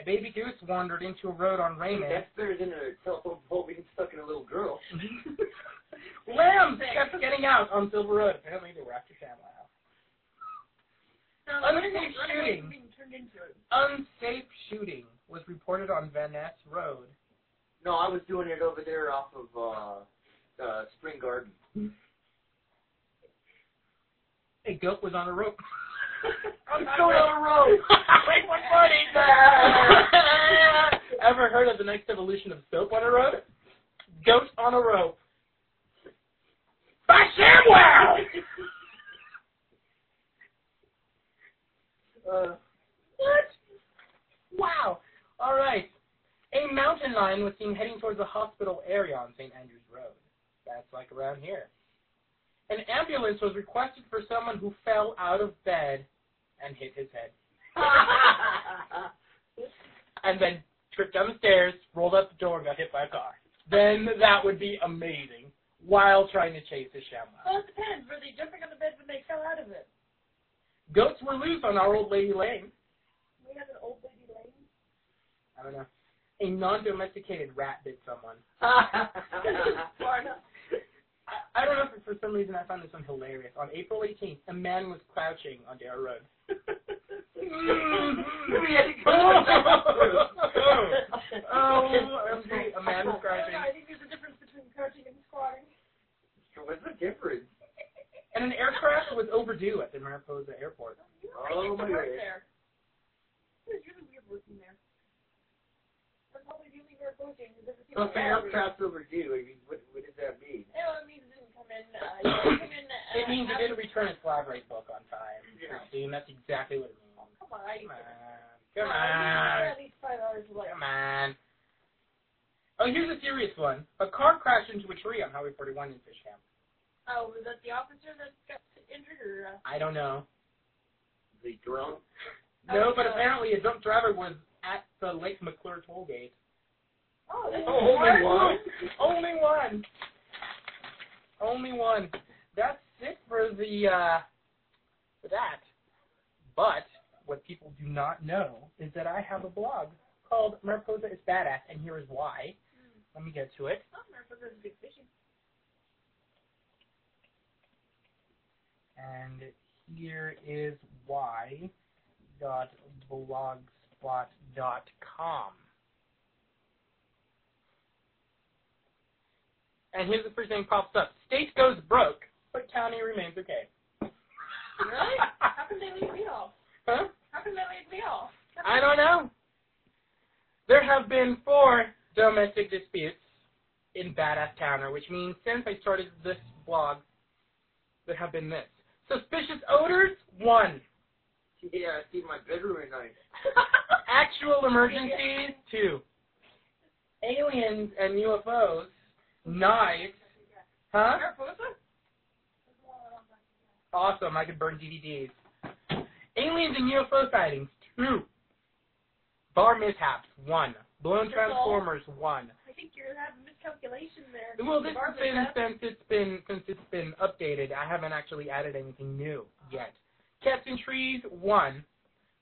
A baby goose wandered into a road on Raymond. That's better than a telephone pole being stuck in a little girl. *laughs* Lambs kept getting out on Silver Road. Apparently they were after Shamwow. Sounds Unsafe like running away shooting. from being turned into it. Unsafe shooting was reported on Van Ness Road. No, I was doing it over there off of uh, uh, Spring Garden. *laughs* A goat was on a rope. *laughs* I'm going on a road. Wait, what funny? Ever heard of the next evolution of soap on a rope? Goat on a rope. By ShamWow! *laughs* Uh, What? Wow. All right. A mountain lion was seen heading towards the hospital area on St. Andrews Road. That's like around here. An ambulance was requested for someone who fell out of bed and hit his head. *laughs* And then tripped down the stairs, rolled up the door, and got hit by a car. Then that would be amazing while trying to chase a shamwow. Well, it depends. Were they jumping on the bed when they fell out of it? Goats were loose on our old lady lane. We have an old lady lane. I don't know. A non-domesticated rat bit someone. *laughs* *laughs* Far enough. I, I don't know if for some reason I found this one hilarious. On April 18th, a man was crouching on Darrah Road. We had to go oh, I'm sorry, a man was crouching. I think there's a difference between crouching and squatting. What's the difference? And an aircraft was overdue at the Mariposa Airport. Oh my God. there. It was really weird working there. That's probably the only weird working. because it So if seemed an like- aircraft's overdue, I mean, what, what does that mean? You know, it means it didn't come in. Uh, it didn't come in. Uh, It means it didn't return its collaborate book on time. Yeah. See, and that's exactly what it means. Come on, Come on. Come No, on. At least five hours of like. Come on. Oh, here's a serious one. A car crashed into a tree on Highway 41 in Fish Camp. Oh, was that the officer that got injured, or? Uh, I don't know. The drone? No, Oh, but no. apparently a drunk driver was at the Lake McClure toll gate. oh, that's Oh, only one? Only one. Only one. That's it for the uh for that. But what people do not know is that I have a blog called Mariposa is Badass, and here is why. Let me get to it. Oh, Mariposa's good fishing. And here is why dot blogspot dot com. And here's the first thing pops up. State goes broke, but county remains okay. Really? *laughs* How can they leave me off? Huh? How can they leave me off? I don't know. There have been four domestic disputes in Badass Counter, which means since I started this blog, there have been this. Suspicious odors, one. Yeah, I see my bedroom at night. *laughs* Actual emergencies, *laughs* two. Aliens and UFOs, knives. Huh? Mariposa? Awesome, I could burn DVDs. Aliens and UFO sightings, two. Bar mishaps, one. Blown transformers, one. I think you're having miscalculation there. Well, this has been since it's been since it's been updated. I haven't actually added anything new yet. Cats and trees, one.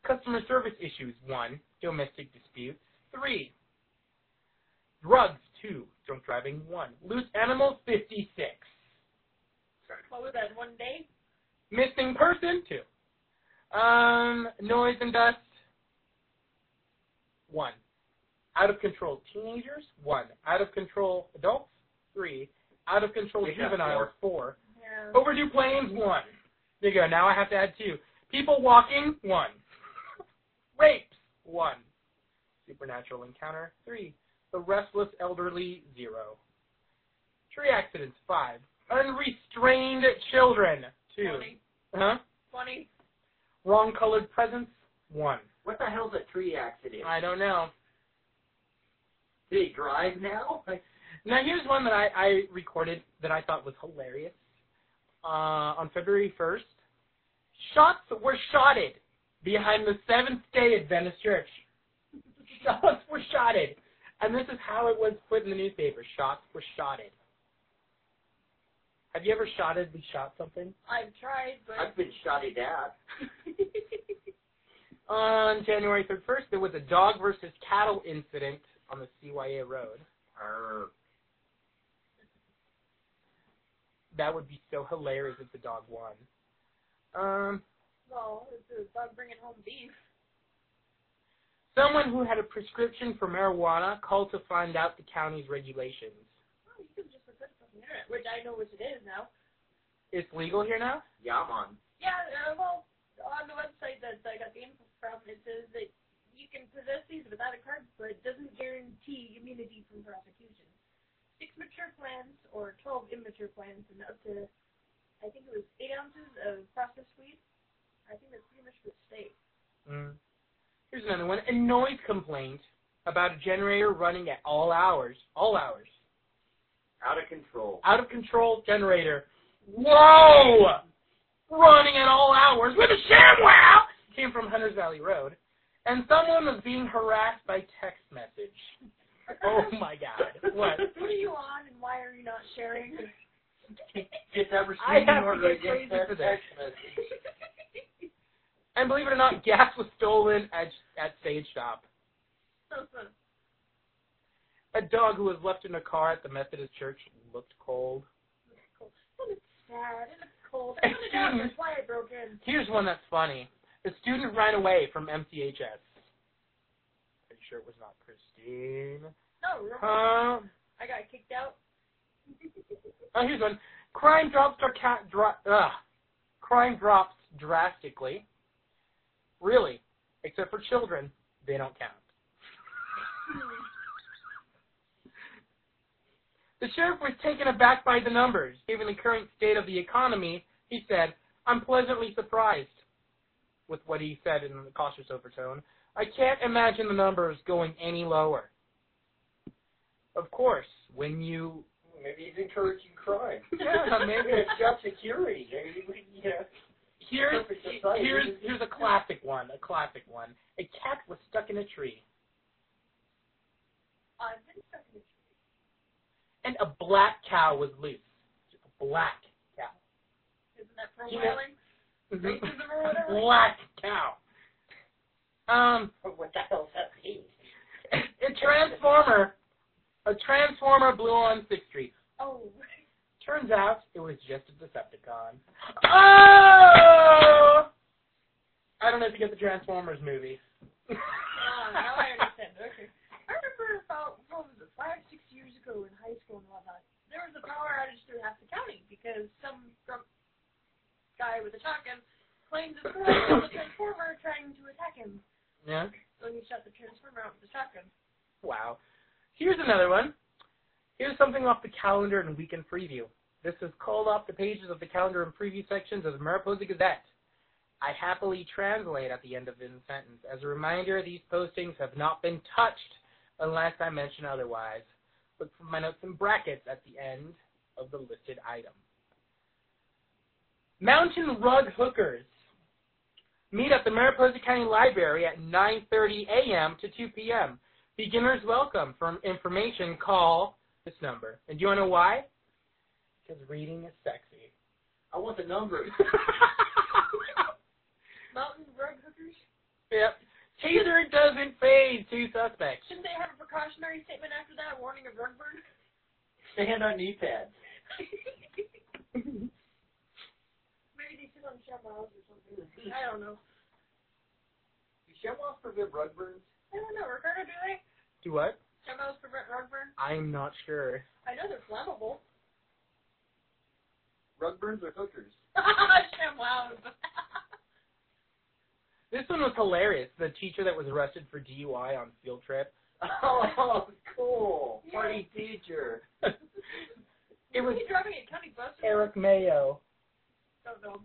Customer service issues, one. Domestic disputes, three. Drugs, two. Drunk driving, one. Loose animals, fifty-six. What was that, one day? Missing person, two. Um, noise and dust, one. Out of control teenagers, one. Out of control adults, three. Out of control We got juveniles, four. Yeah. Overdue planes, one. There you go. Now I have to add two. People walking, one. *laughs* Rapes, one. Supernatural encounter, three. The restless elderly, zero. Tree accidents, five. Unrestrained children, two. Funny. Huh? Funny. Wrong colored presents, one. What the hell's a tree accident? I don't know. Do they drive now? Now here's one that I, I recorded that I thought was hilarious. Uh, on February 1st, shots were shotted behind the Seventh Day Adventist Church. *laughs* Shots were shotted, and this is how it was put in the newspaper. Shots were shotted. Have you ever shotted shottedly shot something? I've tried, but. I've been shotted at. *laughs* On January 31st, there was a dog versus cattle incident on the CYA Road. Arr. That would be so hilarious if the dog won. Um, well, it's a dog bringing home beef. someone who had a prescription for marijuana called to find out the county's regulations. Oh, you can just put this on the internet, which I know what it is now. It's legal here now? Yeah, man. Yeah, uh, well, on the website that I got the info from, it says that you can possess these without a card, but it doesn't guarantee immunity from prosecution. Six mature plants or 12 immature plants and up to, I think it was 8 ounces of processed weed. I think that's pretty much for the state. Mm. Here's another one. A noise complaint about a generator running at all hours. All hours. Out of control. Out of control generator. Whoa! Running at all hours with a ShamWow! Came from Hunters Valley Road. And someone was being harassed by text message. Oh my god. What? *laughs* What are you on and why are you not sharing? Get that I receiving have to order against crazy that text message. And believe it or not, gas was stolen at at Sage Stop. *laughs* A dog who was left in a car at the Methodist church looked cold. and it's sad and it's cold. I put it out, that's why I broke in. Here's one that's funny. A student ran away from MCHS. Sure it was not Christine? No? Huh? I got kicked out. *laughs* Oh, here's one. Crime drops are ca- dro- ugh. Crime drops drastically. Really, except for children, they don't count. *laughs* The sheriff was taken aback by the numbers. Given the current state of the economy, he said, I'm pleasantly surprised with what he said in a cautious overtone. I can't imagine the numbers going any lower. Of course, when you Maybe he's encouraging crime. *laughs* Yeah, maybe. it's job security. Maybe we, yeah. Here's here's here's a classic one. A classic one. A cat was stuck in a tree, I've been stuck in a tree. and a black cow was loose. A black cow. Isn't that You know- profiling? Racism or whatever? black cow. Um, What the hell's that *laughs* a transformer, a transformer blew on Sixth Street. Oh. Turns out it was just a Decepticon. Oh! I don't know if you get the Transformers movie. Ah, now I understand. Okay. I remember about, what was it, five, six years ago in high school and whatnot, there was a power outage through half the county because some drunk guy with a shotgun claimed to throw the transformer trying to attack him. Yeah. So he shot the transformer out with the shotgun. Wow. Here's another one. Here's something off the calendar and weekend preview. This is called off the pages of the calendar and preview sections of the Mariposa Gazette. I happily translate at the end of the sentence. As a reminder, these postings have not been touched unless I mention otherwise. Look for my notes in brackets at the end of the listed item. Mountain rug hookers meet at the Mariposa County Library at 9:30 a.m. to 2 p.m. Beginners welcome. For information, call this number. And do you want to know why? Because reading is sexy. I want the number. *laughs* Mountain rug hookers? yep. Taser doesn't fade. Two suspects. Shouldn't they have a precautionary statement after that, warning of rug burn? Stand on knee pads. *laughs* Maybe they sit on chamois or something. I don't know. Do chamois prevent rug burns? I don't know. Ricardo, do they? Do what? Chamois prevent rug burn? I'm not sure. I know they're flammable. Rug burns or hookers? chamois. *laughs* *laughs* This one was hilarious. The teacher that was arrested for DUI on field trip. *laughs* Oh, cool. Party teacher. It was he driving a county bus? Eric Mayo.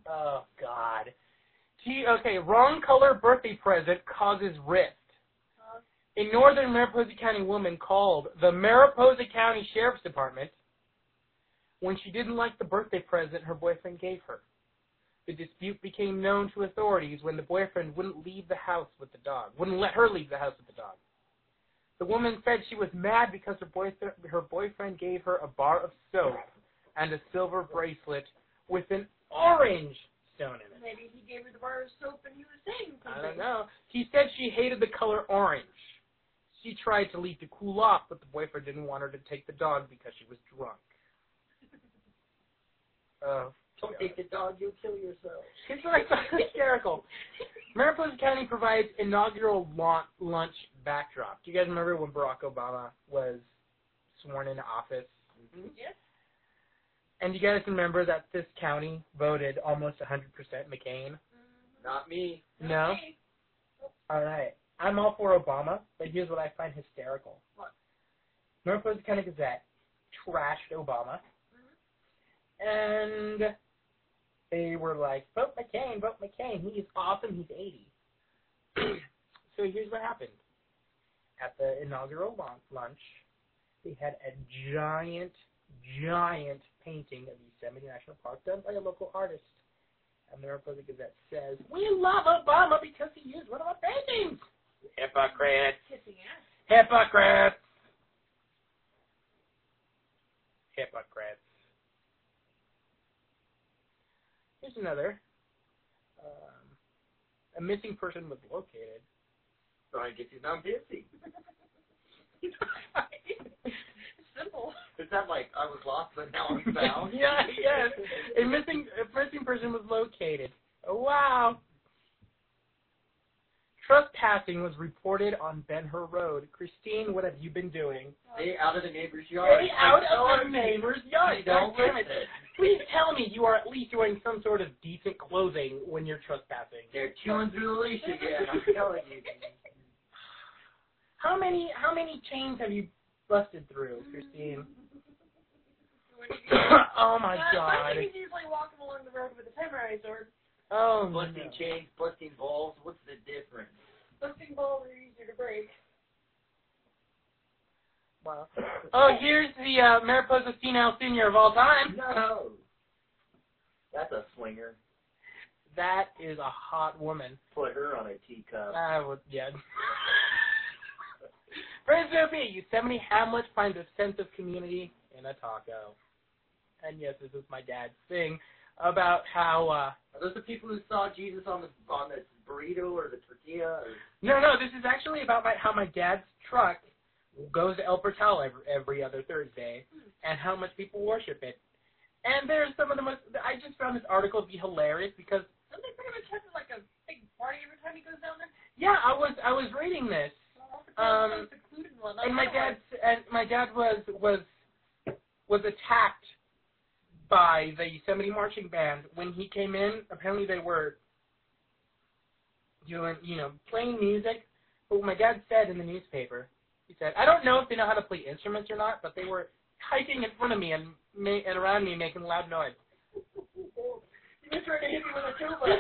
Oh God. Gee, okay, wrong color birthday present causes rift. A northern Mariposa County woman called the Mariposa County Sheriff's Department when she didn't like the birthday present her boyfriend gave her. The dispute became known to authorities when the boyfriend wouldn't leave the house with the dog, wouldn't let her leave the house with the dog. The woman said she was mad because her boyfriend, her boyfriend gave her a bar of soap and a silver bracelet with an orange stone in it. maybe he gave her the bar of soap and he was saying something. I don't know. He said she hated the color orange. She tried to leave to cool off, but the boyfriend didn't want her to take the dog because she was drunk. *laughs* Oh, Don't take the dog, you'll kill yourself. *laughs* it's like hysterical. Mariposa County provides inaugural launch, lunch backdrop. Do you guys remember when Barack Obama was sworn into office? Yes. And you guys remember that this county voted almost 100% McCain? Mm-hmm. Not me. No? Okay. All right. I'm all for Obama, but here's what I find hysterical. What? Mariposa County Gazette trashed Obama, Mm-hmm. and they were like, vote McCain, vote McCain. He's awesome. He's 80. *clears throat* so here's what happened. At the inaugural lunch, they had a giant, giant painting of Yosemite National Park done by a local artist. And the Mariposa Gazette says, we love Obama because he used one of our paintings. Hypocrite. Kissing ass. Hypocrites. Hypocrites. Here's another. Um, a missing person was located. So I guess he's not busy. *laughs* *laughs* Simple. Is that like I was lost but now I'm *laughs* found? *laughs* yeah, yes. A missing a missing person was located. Oh wow. Trespassing was reported on Ben Hur Road. Christine, what have you been doing? Stay out of the neighbor's yard. Stay out of the neighbor's yard. Don't God damn it. Please tell me you are at least wearing some sort of decent clothing when you're trespassing. They're chewing through the leash again. I'm *laughs* telling you. How many how many chains have you busted through, Christine? *coughs* oh my god. He's usually walking along the road with a samurai sword. Oh Busting no. chains, busting balls. What's the difference? Busting balls are easier to break. Wow. Oh, here's the uh, Mariposa Senile Senior of all time. No. That's a swinger. That is a hot woman. Put her on a teacup. I would, yeah. *laughs* Friends of me, Yosemite Hamlet finds a sense of community in a taco. And yes, this is my dad's thing about how uh Are those the people who saw Jesus on the on the burrito or the tortilla? Or... No, no, this is actually about my, how my dad's truck goes to El Portal every, every other Thursday, and how much people worship it. And there's some of the most. I just found this article to be hilarious because Don't they pretty much have like a big party every time he goes down there? yeah, I was I was reading this, Um, and my dad and my dad was was was attacked by the Yosemite marching band when he came in. Apparently, they were doing you know playing music. But what my dad said in the newspaper, he said, "I don't know if they know how to play instruments or not, but they were hiking in front of me and ma- and around me making loud noise." *laughs* You're trying to hit me with a tuba.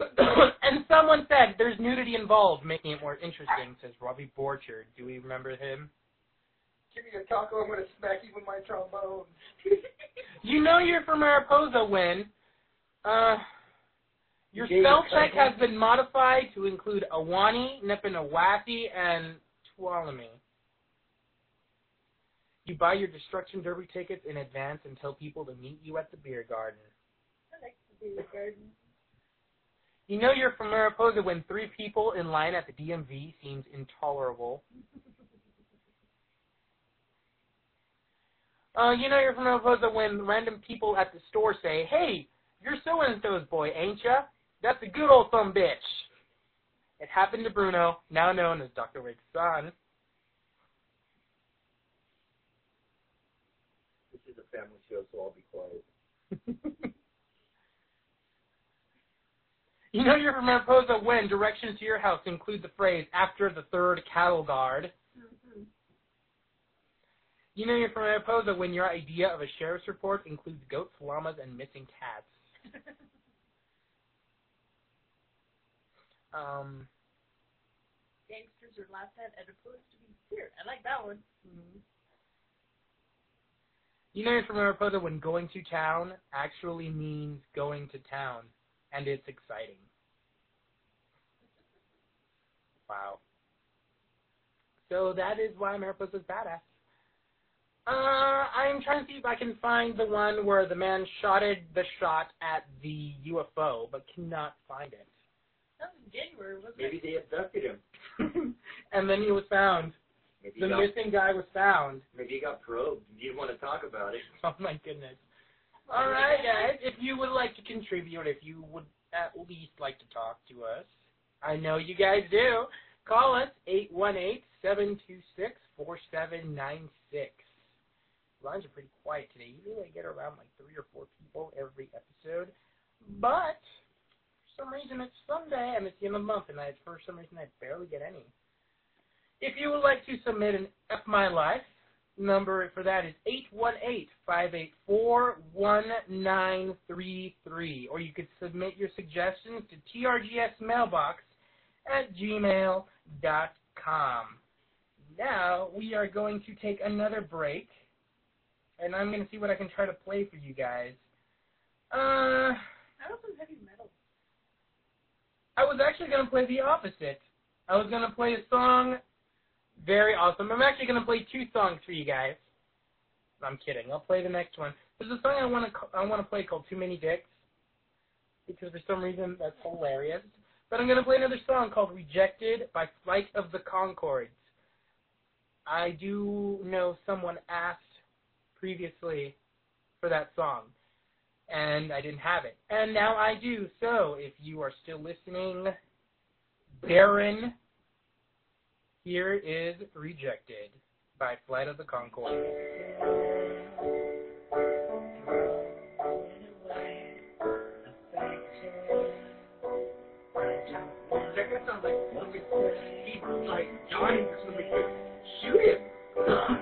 *coughs* and someone said there's nudity involved, making it more interesting. Says Robbie Borchard. Do we remember him? Give me a taco, I'm gonna smack you with my trombone. *laughs* You know you're from Mariposa when uh, your David spell check has been modified to include Ahwahnee, Nipinnawasee, and Tuolumne. You buy your Destruction Derby tickets in advance and tell people to meet you at the beer garden. I like the beer garden. You know you're from Mariposa when three people in line at the DMV seems intolerable. *laughs* Uh, you know you're from Mariposa when random people at the store say, "Hey, you're so and so's boy, ain't ya? That's a good old thumb bitch." It happened to Bruno, now known as Dr. Rick's son. This is a family show, so I'll be quiet. *laughs* you know you're from Mariposa when directions to your house include the phrase "after the third cattle guard." Mm-hmm. You know you're from Mariposa when your idea of a sheriff's report includes goats, llamas, and missing cats. *laughs* Um, Gangsters are laughed at and opposed to be feared. I like that one. you know you're from Mariposa when going to town actually means going to town, and it's exciting. *laughs* Wow. So that is why Mariposa is badass. Uh, I'm trying to see if I can find the one where the man shotted the shot at the UFO, but cannot find it. That was in January, wasn't Maybe it? they abducted him. *laughs* and then he was found. Maybe The got, missing guy was found. maybe he got probed. You didn't want to talk about it. *laughs* Oh my goodness. All right, guys. If you would like to contribute, if you would at least like to talk to us, I know you guys do. Call us eight one eight seven two six four seven nine six. Lines are pretty quiet today. Usually I get around like three or four people every episode, but for some reason it's Sunday and it's the end of the month, and I for some reason I barely get any. If you would like to submit an F My Life, number for that is 818-584-1933. Or you could submit your suggestions to trgsmailbox at gmail.com. Now, we are going to take another break, and I'm going to see what I can try to play for you guys. Uh, I want some heavy metal. I was actually going to play the opposite. I was going to play a song very awesome. I'm actually going to play two songs for you guys. I'm kidding. I'll play the next one. There's a song I want to I want to play called Too Many Dicks because for some reason that's hilarious. But I'm going to play another song called Rejected by Flight of the Conchords. I do know someone asked previously for that song, and I didn't have it. And now I do. So if you are still listening, Darren, here is Rejected by Flight of the sounds like like dying somebody to shoot him.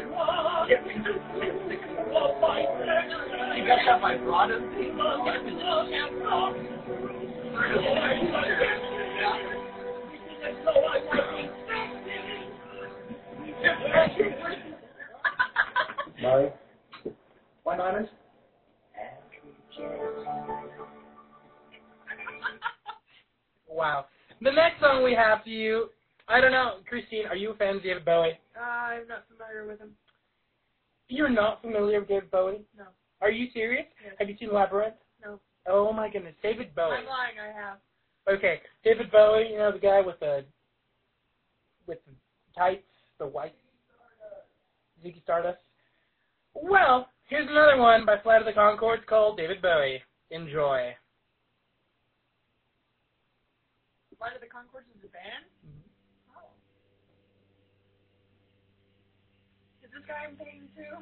got that vibrato thing? Murray? One honest? Wow. The next song we have for you, I don't know, Christine, are you a fan of David Bowie? Uh, I'm not familiar with him. You're not familiar with David Bowie? No. Are you serious? Yes. Have you seen Labyrinth? No. Oh my goodness, David Bowie. I'm lying. I have. Okay, David Bowie, you know the guy with the with the tights, the white Ziggy Stardust. Well, here's another one by Flight of the Conchords called David Bowie. Enjoy. Flight of the Conchords is a band. Mm-hmm. Oh. Is this guy I'm paying to?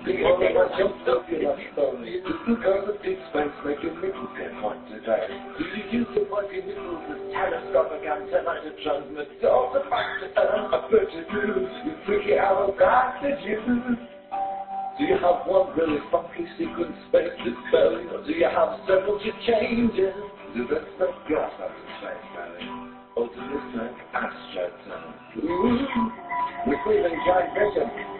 The one jumps up in a story. Just because of the expense, make your nipples get hot today. Do you use the working nipples as telescopic antenna to transmit all the facts to earn? I bet you do. You freaky out passages. Do you have one really funky sequence space that's belly? Or do you have several to changes? Do this stuff gas out of space belly? Or do you think astroturn? Ooh, we're feeling giant vision.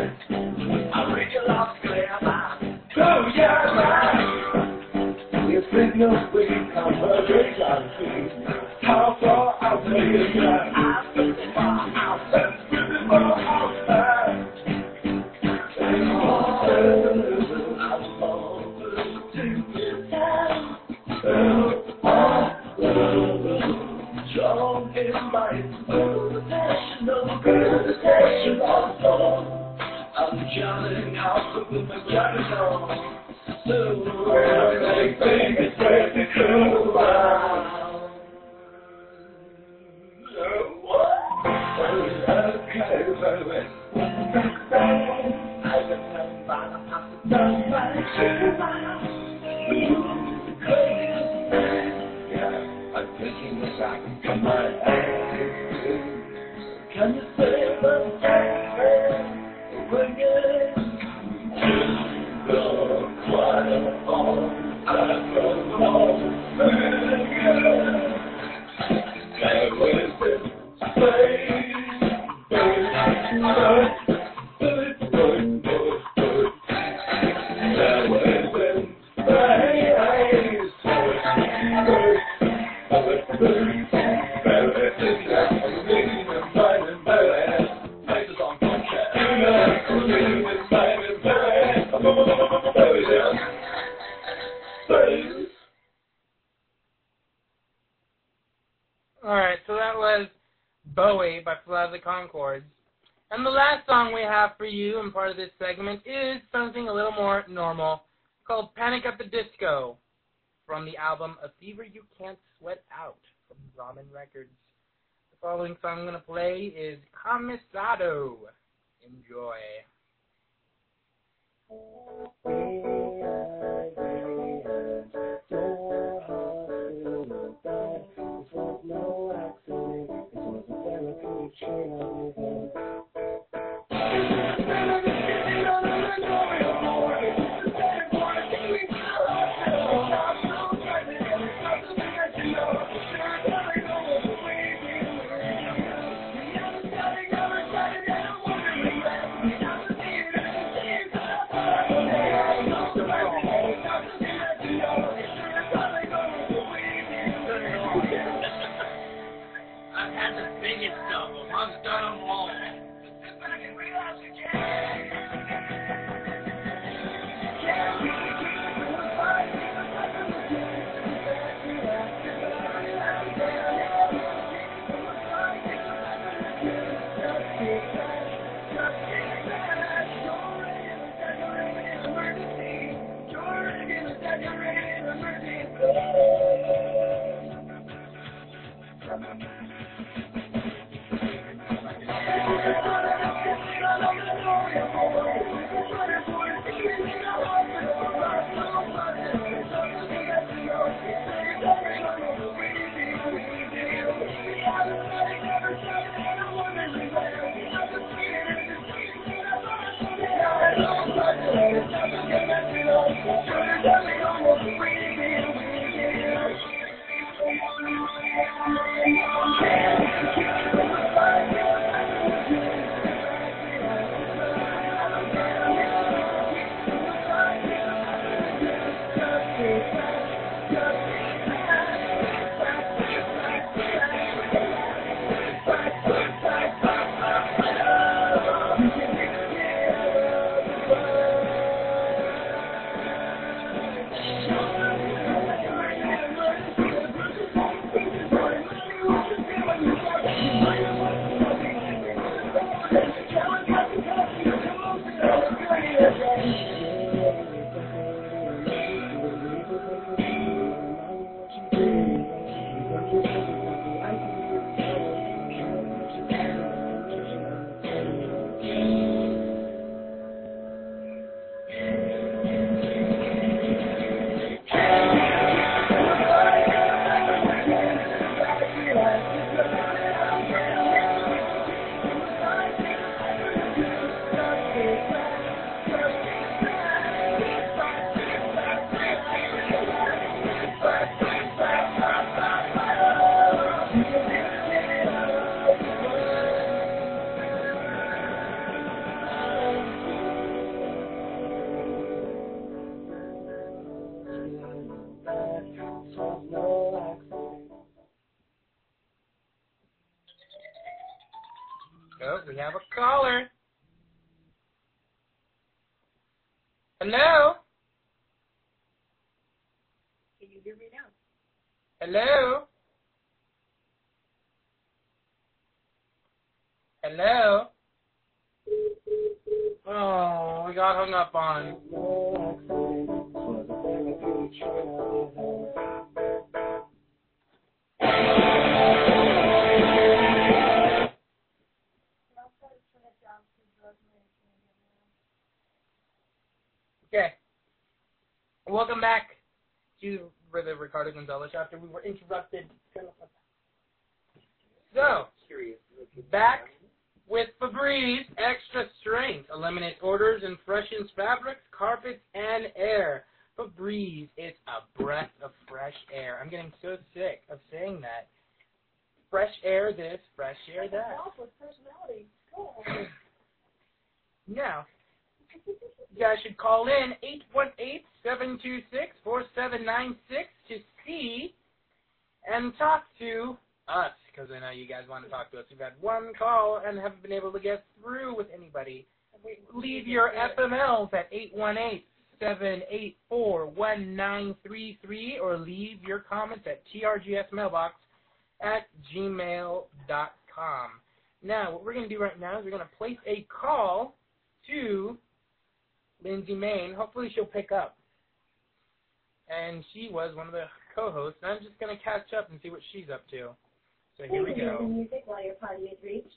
on see. How far? I'm far out. And all I'm on Ricardo Gonzalez after we were interrupted. So, back with Febreze Extra Strength. Eliminates odors and freshens fabrics, carpets, and air. Febreze is a breath of fresh air. I'm getting so sick of saying that. Fresh air this, fresh air that. now, you guys should call in 818 726 4796 you guys want to talk to us. We've had one call and haven't been able to get through with anybody. Leave your FMLs at 818-784-1933 or leave your comments at trgsmailbox at gmail.com. Now, what we're going to do right now is we're going to place a call to Lindsay Main. Hopefully she'll pick up. And she was one of the co-hosts, and I'm just going to catch up and see what she's up to. So here we go. music while your party is reached.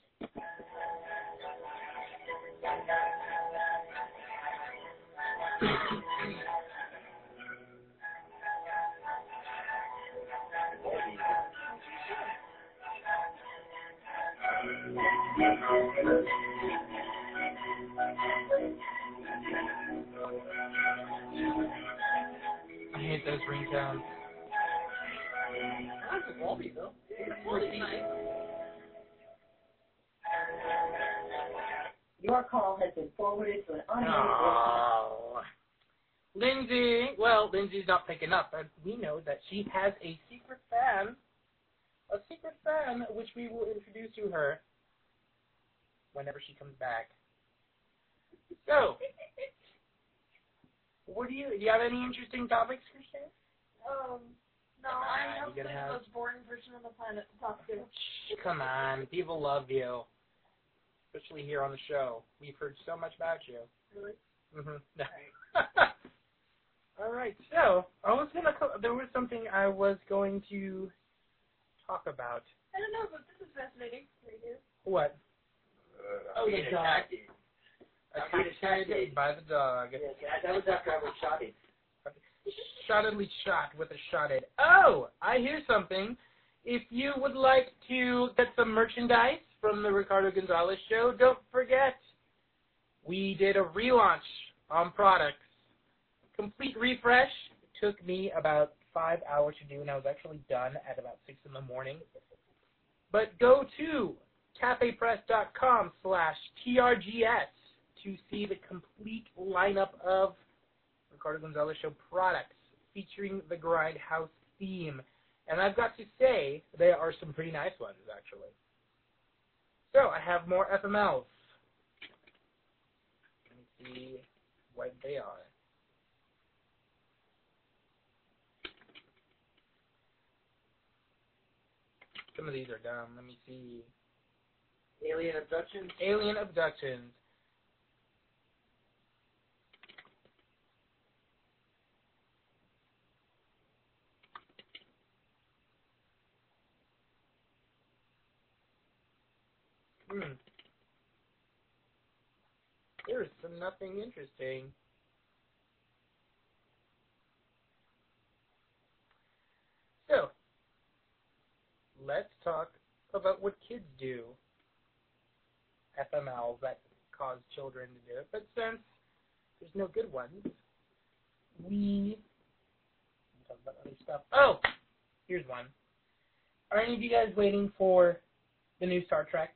I hate those ringtones. Your call has been forwarded to an automated Oh. Lindsay, well, Lindsay's not picking up, but we know that she has a secret fan, a secret fan, which we will introduce to her whenever she comes back. So, what do you, do you have any interesting topics, Christian? Um, no, I'm You the have- most boring person on the planet to talk to. Come on, people love you, especially here on the show. We've heard so much about you. Really? *laughs* hmm All right. So I was gonna. Co- there was something I was going to talk about. I don't know, but this is fascinating right here. What? oh, the yeah, dog. attacked it. I'm being Attacked attacked. by the dog. Yes, that was after I was shot it. Shottedly shot with a shotted. Oh, I hear something. If you would like to get some merchandise from the Ricardo Gonzalez show, don't forget we did a relaunch on products. Complete refresh took me about five hours to do, and I was actually done at about six in the morning. But go to cafepress.com slash TRGS to see the complete lineup of Ricardo Gonzalez Show products featuring the Grindhouse theme. And I've got to say, there are some pretty nice ones, actually. So, I have more FMLs. Let me see what they are. Some of these are dumb. Let me see. Alien abductions. Alien abductions. Hmm. *clears throat* There's some nothing interesting. So, let's talk about what kids do. FMLs that cause children to do it. But since there's no good ones, we talk about other stuff. Oh, here's one. Are any of you guys waiting for the new Star Trek?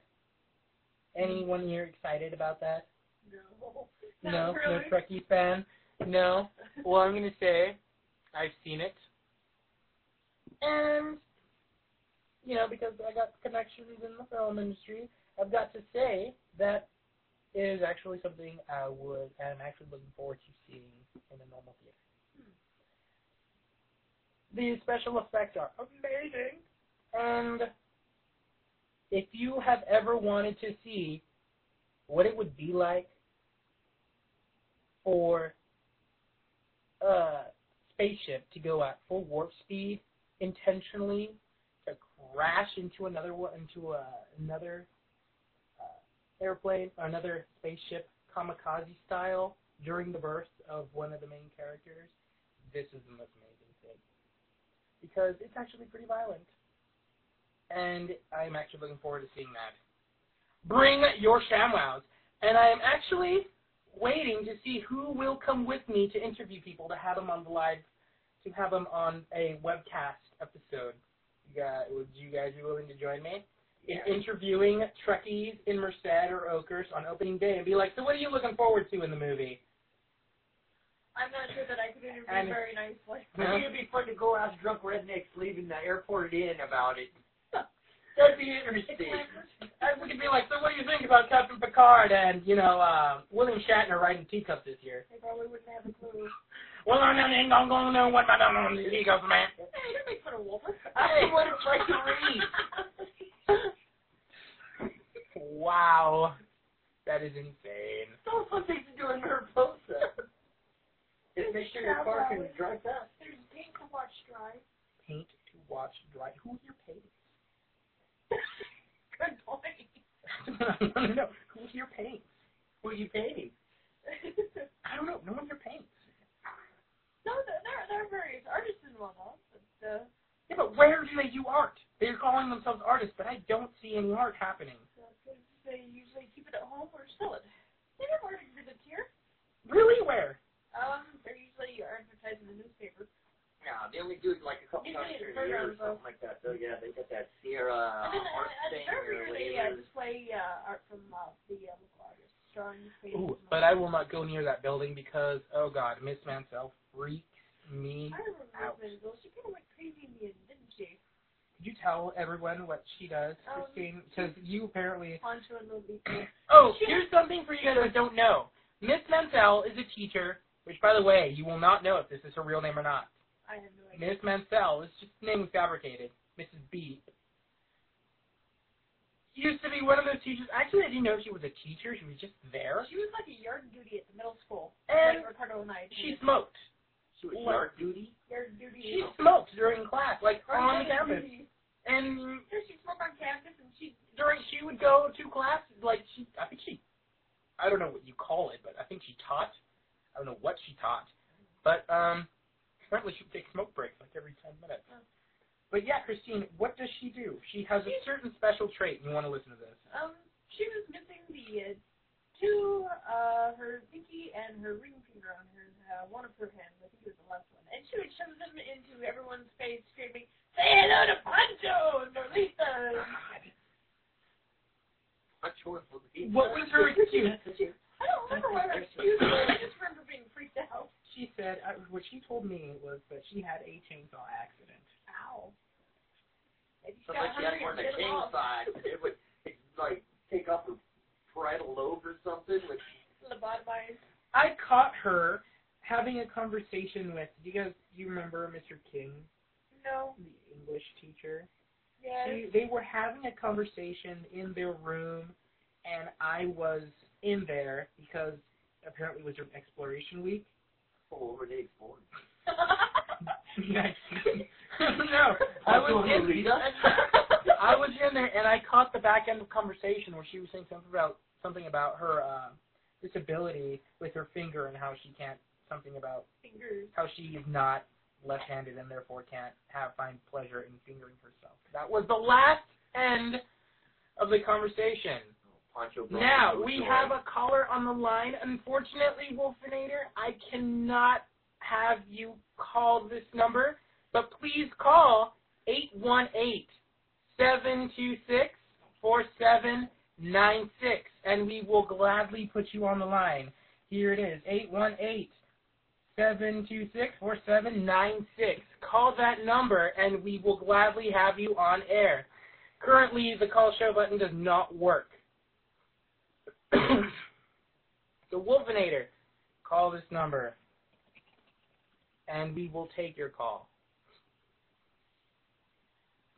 Anyone here excited about that? No. no, really. no Trekkie fan. No. Well, I'm gonna say I've seen it, and you know because I got connections in the film industry, I've got to say that is actually something I would am actually looking forward to seeing in a normal theater. Hmm. The special effects are amazing, and if you have ever wanted to see what it would be like for a spaceship to go at full warp speed intentionally to crash into another into a, another uh, airplane or another spaceship kamikaze style during the birth of one of the main characters, this is the most amazing thing. Because it's actually pretty violent, and I'm actually looking forward to seeing that. Bring your ShamWows, and I am actually waiting to see who will come with me to interview people to have them on the live, to have them on a webcast episode. You guys, would you guys be willing to join me in interviewing Trekkies in Merced or Oakhurst on opening day and be like, so what are you looking forward to in the movie? I'm not sure that I could interview And- very nicely. I think it'd be fun to go ask drunk rednecks leaving the airport in about it. That'd be interesting. And we could be like, so what do you think about Captain Picard and, you know, uh, William Shatner riding teacups this year? They probably wouldn't have a clue. Well, I ain't gonna go know what I don't know the teacups, man. Hey, don't make fun of Walter. Hey, *laughs* what it's like to read. Wow. That is insane. So fun things to do in Mariposa. Just make sure your car can drive fast. There's paint to watch dry. Paint to watch dry. Who here pays? Good point. no, no, no. Who here paints? Who you paying? *laughs* I don't know. No one here paints. no, there, there, are various artists involved, but uh, Yeah, but where do they do art? They're calling themselves artists, but I don't see any art happening. because they usually keep it at home or sell it. They have art exhibits here. Really? Where? Um, they're usually advertised in the newspaper. Yeah, they only do it like a couple Usually times it's a year or programs, though. something like that. So yeah, they got that Sierra and then art at, at thing every or year they uh, whatever. display uh, art from uh, the uh, local artists, drawings, paintings. Ooh, and but all I will not go near that building because, oh god, Miss Mansell freaks me. I remember out. Mansell. She kind of went crazy in the end, didn't she? Could you tell everyone what she does, Um, Christine? Because you apparently. Poncho and Lily. *clears throat* Oh, here's something for you guys that don't know. Miss Mansell is a teacher, which, by the way, you will not know if this is her real name or not. I have no idea. Miss Mansell is just the name was fabricated. Mrs. B. Used to be one of those teachers. Actually, I didn't know she was a teacher. She was just there. She was like a yard duty at the middle school. And like Ricardo and I. she smoked. She was What? yard duty. yard duty. She smoked during class, like Or on the campus. duty. And Yeah, she smoked on campus, and she during she would go to class like she I think she I don't know what you call it, but I think she taught. I don't know what she taught. But um apparently she would take smoke breaks like every ten minutes. Oh. But yeah, Christine, what does she do? She has a certain special trait and you want to listen to this. um she was missing the uh, two uh her pinky and her ring finger on her uh, one of her hands. I think it was the left one, and she would shove them into everyone's face, screaming, "Say hello to Pancho, Norlita." Not sure if What was her excuse? I don't remember what her excuse was. I just remember being freaked out. She said uh, what she told me was that she had a chainsaw accident. Ow. Maybe she So got like she had hungry more and than a bit 'em off. chainsaw. It would like take off her parietal lobe or something. Which Lobotomized. I caught her having a conversation with do you guys do you remember Mr. King, No. the English teacher? Yes. They, they were having a conversation in their room, and I was in there because apparently it was their exploration week. oh, over the explored. *laughs* no, I oh, was in. *laughs* I was in there, and I caught the back end of the conversation where she was saying something about something about her uh, disability with her finger and how she can't something about Fingers. how she is not left-handed and therefore can't have find pleasure in fingering herself. That was the last end of the conversation. Poncho Now we joy. have a caller on the line. Unfortunately, Wolfinator, I cannot have you call this number, but please call 818-726-4796, and we will gladly put you on the line. Here it is, 818-726-4796. Call that number, and we will gladly have you on air. Currently, the call show button does not work. *coughs* the Wolfinator, call this number, and we will take your call.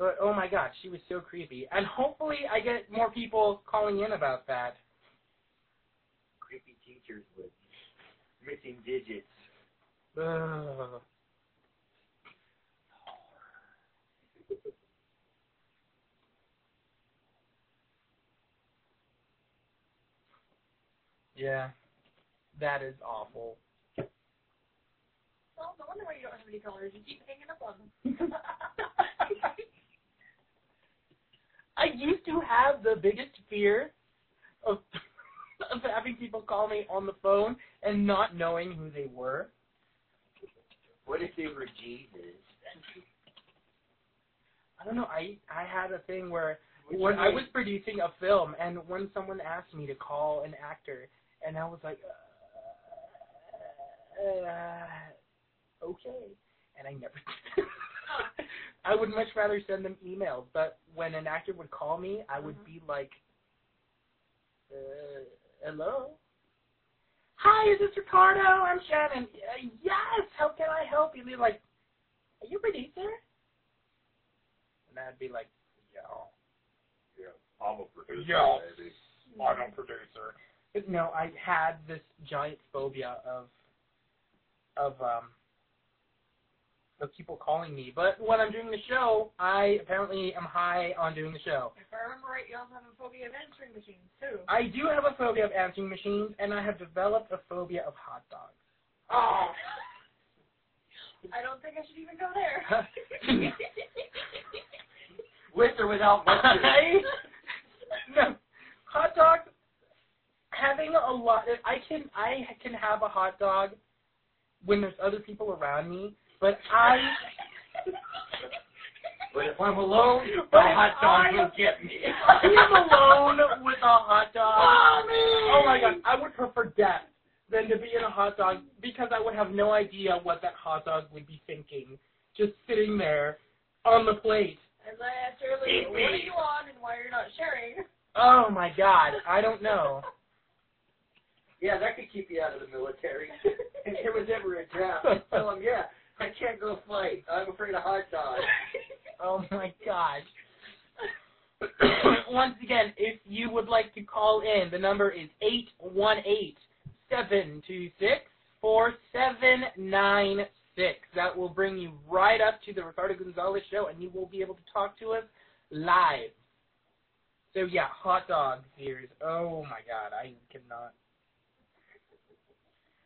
But oh my god, she was so creepy, and hopefully I get more people calling in about that. Creepy teachers with missing digits. Ugh. *sighs* Yeah, that is awful. Well, no wonder why you don't have any colors. You keep hanging up on them. *laughs* I used to have the biggest fear of *laughs* of having people call me on the phone and not knowing who they were. What if they were Jesus? I don't know. I I had a thing where when I was producing a film and when someone asked me to call an actor and I was like, uh, uh, okay, and I never. *laughs* did. I would much rather send them emails, but when an actor would call me, I would Mhm. be like, uh, hello. Hi, is this Ricardo? I'm Shannon. Uh, yes. How can I help you? They're like, are you a producer? And I'd be like, yeah. Yeah, I'm a producer, Yeah. baby. I'm a producer. But no, I had this giant phobia of of um of people calling me. But when I'm doing the show, I apparently am high on doing the show. if I remember right, you also have a phobia of answering machines, too. I do have a phobia of answering machines, and I have developed a phobia of hot dogs. Oh. *laughs* I don't think I should even go there. *laughs* With or without mustard? *laughs* No, hot dogs. Having a lot, I can I can have a hot dog when there's other people around me, but I. But if I'm alone, But the if hot dog I- will get me. *laughs* I am alone with a hot dog. Mommy! Oh my god, I would prefer death than to be in a hot dog because I would have no idea what that hot dog would be thinking, just sitting there on the plate. As I asked earlier, Eat what are you on and why you're not sharing? Oh my god, I don't know. Yeah, that could keep you out of the military. *laughs* if there was ever a draft, I'd tell them, yeah, I can't go fight. I'm afraid of hot dogs. *laughs* Oh my gosh. *coughs* Once again, if you would like to call in, the number is eight one eight seven two six four seven nine six. That will bring you right up to the Ricardo Gonzalez show, and you will be able to talk to us live. So yeah, hot dog fears. Oh my god, I cannot.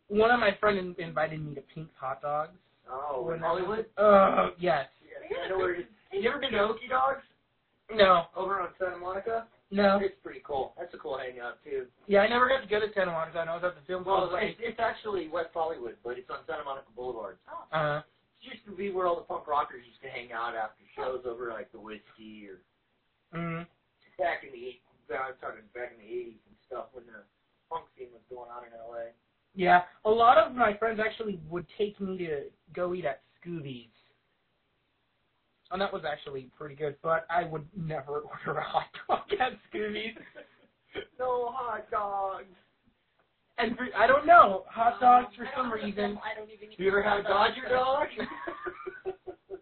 One of my friends invited me to Pink's Hot Dogs. Oh, in I Hollywood? Oh yes. Yeah, I know where it is. You ever been to Oki Dogs? No, Over on Santa Monica? no. It's pretty cool. That's a cool hangout, too. Yeah, I never got to go to Santa Monica. I was at the film Well, club. it's, it's actually West Hollywood, but it's on Santa Monica Boulevard. Oh. uh, It used to be where all the punk rockers used to hang out after shows over like the Whisky or mm, back in the eight- I'm talking back in the eighties and stuff when the punk scene was going on in LA. Yeah, a lot of my friends actually would take me to go eat at Skooby's. And that was actually pretty good, but I would never *laughs* order a hot dog at Skooby's. *laughs* no hot dogs. And for, I don't know, hot uh, dogs for some reason. I don't even. Do you ever had a Dodger dog? *laughs*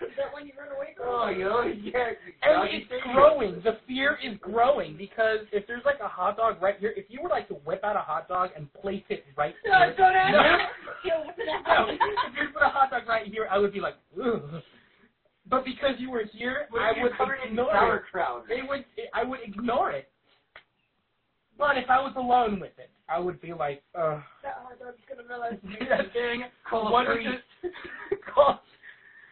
Is that when you run away from? oh, you know, yeah. And it's growing. The fear is growing because if there's like a hot dog right here, if you were like to whip out a hot dog and place it right No, here, don't ask. No. Yo, what's it No, if you put a hot dog right here, I would be like, Ugh. But because you were here, What I would ignore it. sauerkraut? They would, I would ignore it. But if I was alone with it, I would be like, ugh. That hot dog's gonna realize. *laughs* that thing. Call a what is priest. Call-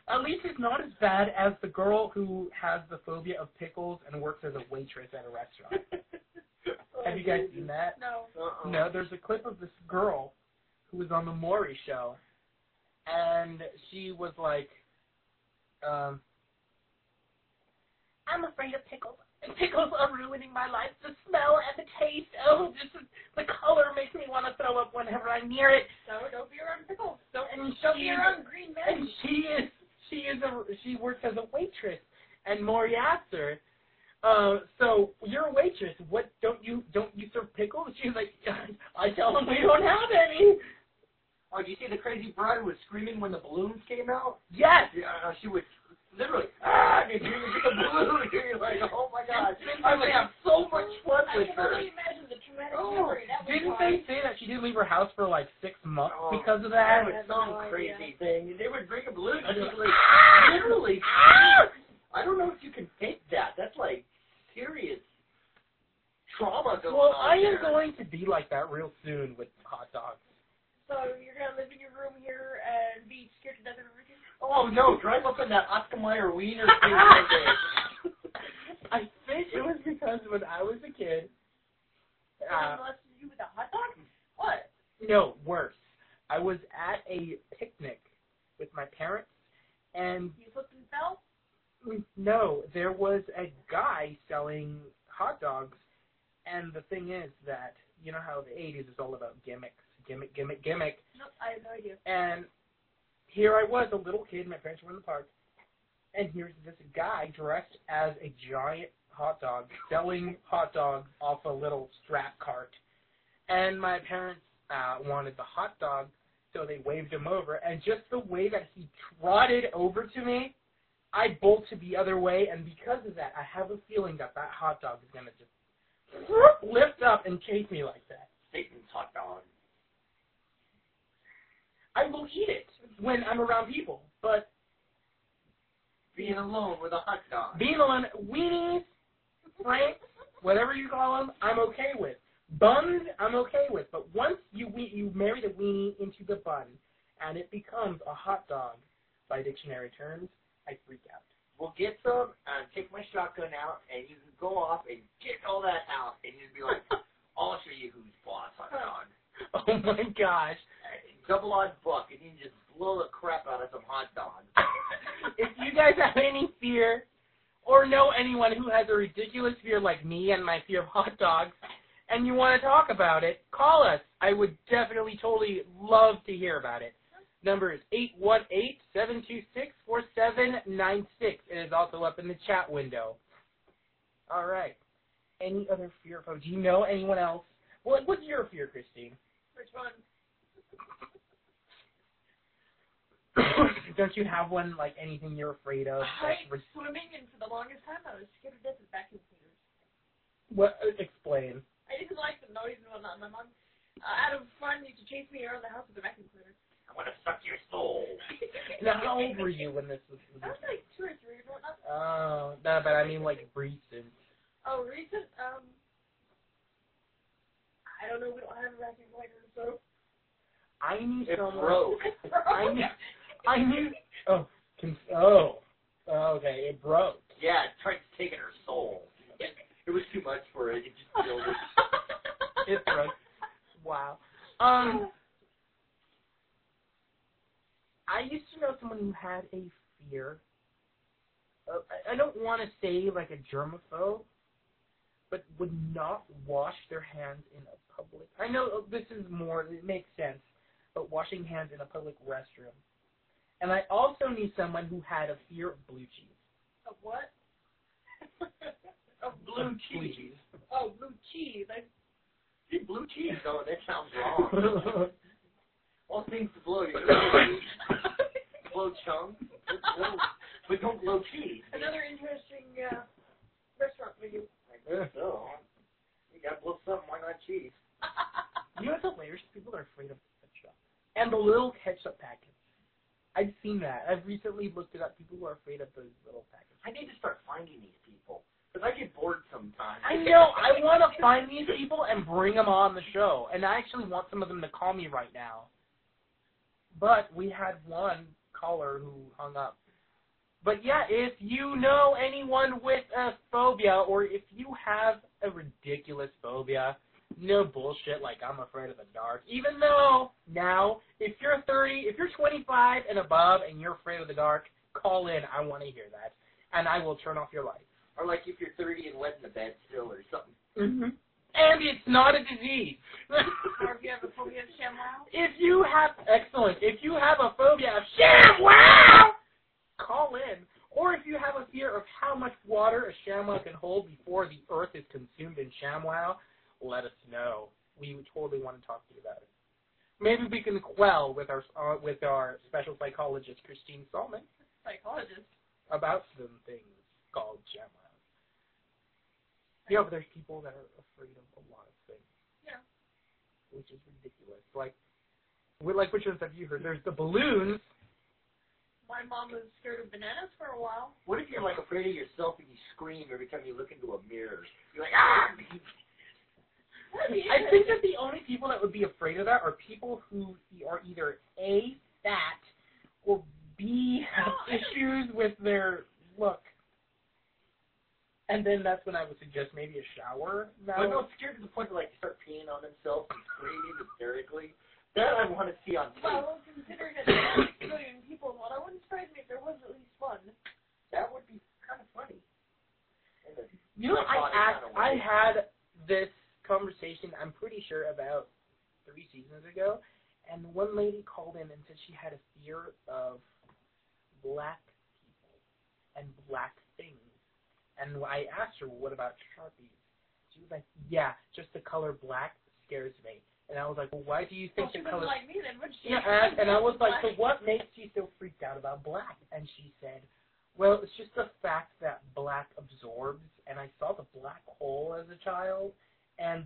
At least it's not as bad as the girl who has the phobia of pickles and works as a waitress at a restaurant. *laughs* Have you guys seen that? No. Uh-uh. No, there's a clip of this girl who was on the Maury show, and she was like, um, "I'm afraid of pickles. And pickles are ruining my life. The smell and the taste. Oh, this is, the color makes me want to throw up whenever I'm near it." So don't be around pickles. Don't, And don't she be around green and she is she is a she works as a waitress, and her, Um, so you're a waitress. What don't you don't you serve pickles? She's like, *laughs* I tell them we don't have any. Oh, do you see the crazy bride was screaming when the balloons came out? Yes. Uh, she would literally ah, and you get the balloon. and *laughs* You're like, oh my god, I would have so much fun I with can only imagine the traumatic Oh, memory. That was Didn't they say that she didn't leave her house for like six months Oh, because of That that? was some no crazy thing. They would bring a balloon. and just like, literally. I don't know if you can fake that. That's like serious trauma going Well, on I am there. going to be like that real soon with hot dogs. So you're gonna live in your room here and be scared to death of everything? Oh no! Drive up in that Oscar Mayer Wiener *laughs* thing one day. I think it was because when I was a kid. Uh, Someone molested you with a hot dog? What? no, worse. I was at a picnic with my parents, and You slipped and fell? Mm, no, there was a guy selling hot dogs, and the thing is that you know how the '80s is all about gimmicks, gimmick, gimmick, gimmick, Nope, I have no idea. and here I was, a little kid. My parents were in the park, and here's this guy dressed as a giant hot dog, selling hot dogs off a little strap cart. And my parents uh, wanted the hot dog, so they waved him over. And just the way that he trotted over to me, I bolted the other way. And because of that, I have a feeling that that hot dog is gonna just lift up and chase me like that. Satan's hot dog. I will eat it when I'm around people, but Being alone with a hot dog. being alone, weenies, franks, whatever you call them, I'm okay with. Buns, I'm okay with. But once you we- you marry the weenie into the bun, and it becomes a hot dog by dictionary terms, I freak out. We'll get some and take my shotgun out, and you can go off and get all that out, and you'd be like, *laughs* I'll show you who's boss, hot oh. dog. *laughs* Oh my gosh! Double odd buck, and you can just blow the crap out of some hot dogs. *laughs* if you guys have any fear, or know anyone who has a ridiculous fear like me and my fear of hot dogs, and you want to talk about it, call us. I would definitely, totally love to hear about it. Number is 818-726-4796. It is also up in the chat window. All right. Any other fear? Oh, do you know anyone else? What, what's your fear, Christine? Which one? *coughs* Don't you have one, like anything you're afraid of? I was swimming, and for the longest time, I was scared to death of vacuum cleaners. What? uh, Explain. I didn't like the noise and whatnot. My mom, uh, out of fun, used to chase me around the house with a vacuum cleaner. I want to suck your soul. *laughs* Now, how old were you when this was? I was like two or three and whatnot. Oh, no, but I mean like recent. Oh, recent? Um, I don't know. We don't have a vacuum cleaner, so. I knew It someone. broke. I knew. I knew. Oh, con- oh, okay. It broke. Yeah, it tried taking her soul. It, it was too much for it. *laughs* It just killed her. It broke. Wow. Um, I used to know someone who had a fear. Uh, I, I don't want to say like a germaphobe, but would not wash their hands in a public. I know this is more. It makes sense, but washing hands in a public restroom. And I also knew someone who had a fear of blue cheese. Of what? *laughs* Oh, blue cheese. oh, blue cheese. I, See, blue cheese, though, that sounds wrong. *laughs* All things to blow. You *laughs* know, blow chunks, blow, but don't blow cheese. another interesting uh, restaurant menu. So, you gotta blow something. Why not cheese? *laughs* You know what's hilarious? People are afraid of ketchup. And the little ketchup packets. I've seen that. I've recently looked it up. People who are afraid of those little packets. I need to start finding these people because I get bored sometimes. I want to find these people and bring them on the show. And I actually want some of them to call me right now. But we had one caller who hung up. But yeah, if you know anyone with a phobia or if you have a ridiculous phobia, no bullshit like I'm afraid of the dark. Even though now, if you're 30, if you're 25 and above and you're afraid of the dark, call in. I want to hear that. And I will turn off your light. Or like if you're 30 and wet in the bed still or something. Mm-hmm. And it's not a disease. Or if you have a phobia of ShamWow. *laughs* if you have excellent, if you have a phobia of ShamWow, call in Or if you have a fear of how much water a ShamWow can hold before the earth is consumed in ShamWow, let us know. We would totally want to talk to you about it. Maybe we can quell with our uh, with our special psychologist Christine Salman Psychologist. about some things called ShamWow. Yeah, but there's people that are afraid of a lot of things. Yeah. Which is ridiculous. Like, we- like which ones have you heard? There's the balloons. My mom was scared of bananas for a while. What if you're like afraid of yourself and you scream every time you look into a mirror? You're like, ah! *laughs* I think that the only people that would be afraid of that are people who are either A, fat, or B, have No, I don't- issues with their look. And then that's when I would suggest maybe a shower. But no, scared to the point where like start peeing on themselves and screaming hysterically. That I want to see on tape. Well, considering it's not a million people and what, I wouldn't surprise me if there was at least one. That would be kind of funny. You know, I asked, kinda I had this conversation. I'm pretty sure about three seasons ago, and one lady called in and said she had a fear of black people and black things. And I asked her, well, "What about sharpies?" She was like, "Yeah, just the color black scares me." And I was like, "Well, why do you Well, think she the color?" like me then, would she? Yeah, and, and I was like, "So what makes you so freaked out about black?" And she said, "Well, it's just the fact that black absorbs, and I saw the black hole as a child, and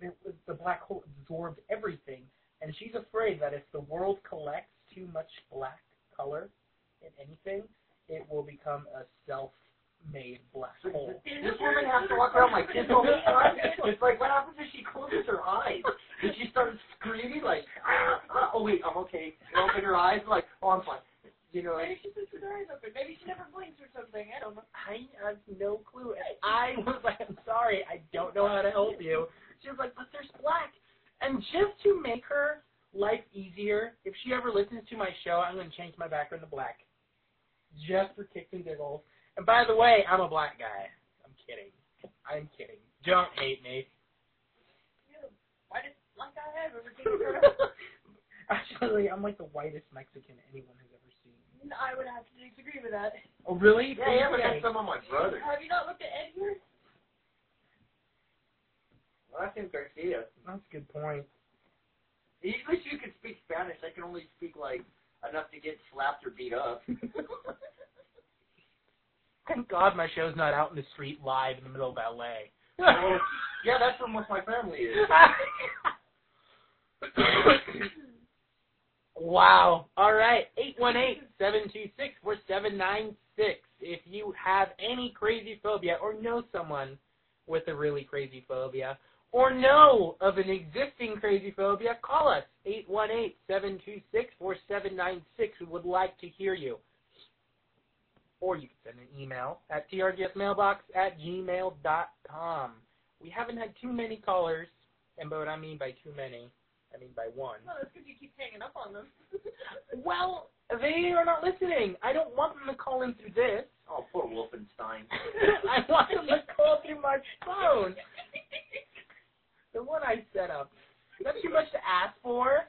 the, the black hole absorbed everything, and she's afraid that if the world collects too much black color in anything, it will become a self-made black hole." This woman has to walk around like this all the time. It's like, what happens if she closes her eyes? And she starts screaming like, ah, ah, oh wait, I'm okay. And open her eyes like, oh, I'm fine. You know, Maybe she with her eyes open. Maybe she never blinks or something. I don't know. I have no clue. And I was like, I'm sorry, I don't know how to help you. She was like, but there's black. And just to make her life easier, if she ever listens to my show, I'm going to change my background to black. Just for kicks and giggles. And by the way, I'm a black guy. I'm kidding. I'm kidding. Don't hate me. You're the black guy I've ever seen. *laughs* Actually, I'm like the whitest Mexican anyone has ever seen. I would have to disagree with that. Oh, really? yeah, yeah, but Okay. that's some of my brothers. Have you not looked at Ed here? Well, that's him Garcia. That's a good point. At least you can speak Spanish. I can only speak like enough to get slapped or beat up. *laughs* Thank God my show's not out in the street live in the middle of LA. *laughs* Well, yeah, that's where most of my family is. *laughs* wow. All right. 818-726-4796. If you have any crazy phobia or know someone with a really crazy phobia or know of an existing crazy phobia, call us. 818-726-4796. We would like to hear you. Or you can send an email at trgsmailbox at gmail.com. We haven't had too many callers, and by what I mean by too many, I mean by one. Well, that's because you keep hanging up on them. *laughs* Well, they are not listening. I don't want them to call in through this. Oh, poor Wolfenstein. *laughs* I want them to call through my phone. *laughs* The one I set up. Is that too much to ask for?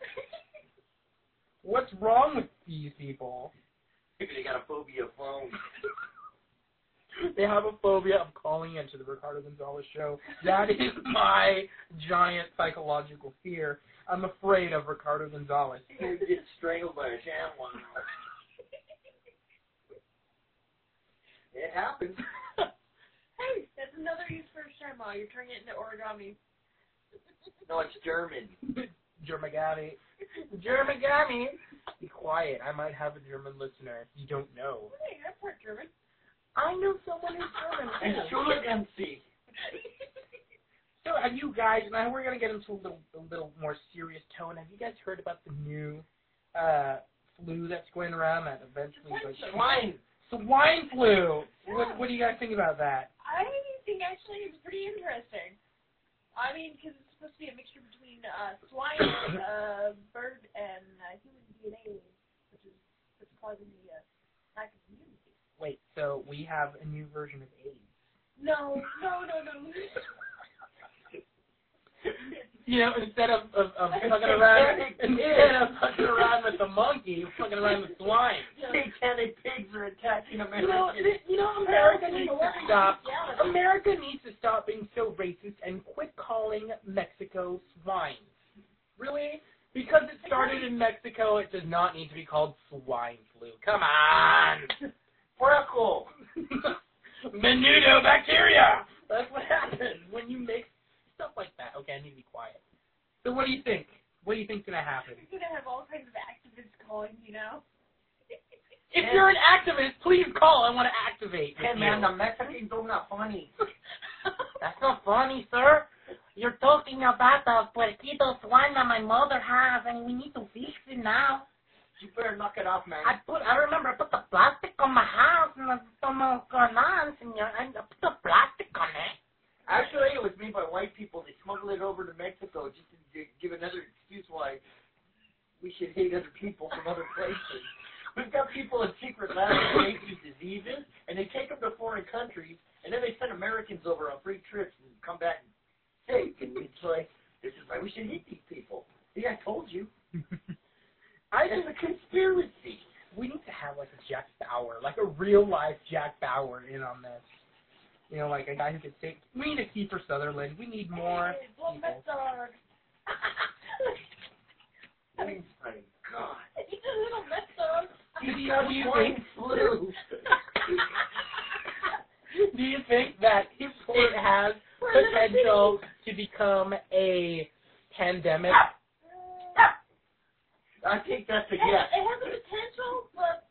What's wrong with these people? Maybe they got a phobia of phones. *laughs* They have a phobia of calling into the Ricardo Gonzalez show. That is my giant psychological fear. I'm afraid of Ricardo Gonzalez. You get strangled by a ShamWow. It happens. *laughs* hey, that's another use for a shamrock. You're turning it into origami. No, it's German. *laughs* Germagami. *laughs* Germagami. Be quiet. I might have a German listener. You don't know. Hey, I'm part German. I know someone who's German. And too. Schulagency. So have you guys, now we're going to get into a little, a little more serious tone. Have you guys heard about the new uh, flu that's going around that eventually goes Swine. swine flu? What, what do you guys think about that? I think actually it's pretty interesting. I mean, because it's supposed to be a mixture between uh, swine, uh, bird, and uh, human DNA, which is what's causing the uh, lack of immunity. Wait, so we have a new version of AIDS. No, no, no, no. *laughs* you know, instead of, of, of *laughs* fucking around, instead of fucking around with the monkey, you're fucking around with swine. *laughs* Satanic pigs are attacking You know, you know, America needs to stop. America needs to stop being so racist and quit calling Mexico swine. Really? Because it started in Mexico, it does not need to be called swine flu. Come on. Freckle. *laughs* Menudo bacteria. That's what happens when you mix stuff like that. Okay, I need to be quiet. So what do you think? What do you think's gonna happen? You're gonna have all kinds of activists calling, you know. If you're an activist, please call. I want to activate. Hey man, the Mexicans are not funny. *laughs* That's not funny, sir. You're talking about the puerquito swine that my mother has, and we need to fix it now. You better knock it off, man. I put, I remember I put the plastic on my house, and I como con senor. I put the plastic on it. Actually, it was made by white people. They smuggled it over to Mexico just to give another excuse why we should hate other people from other places. We've got people in secret labs these diseases, and they take them to foreign countries, and then they send Americans over on free trips and come back safe. And it's like, this is why we should hate these people. See, I told you. *laughs* I It's a conspiracy. we need to have like a Jack Bauer, like a real life Jack Bauer in on this. You know, like a guy who could take. We need a Kiefer Sutherland. We need more. Hey, blow my dog. *laughs* My God. He's a little mess dog. Do you, got do you swine think? flu. *laughs* do you think that it has potential to become a pandemic? I think that's a It, yes. it has the potential, but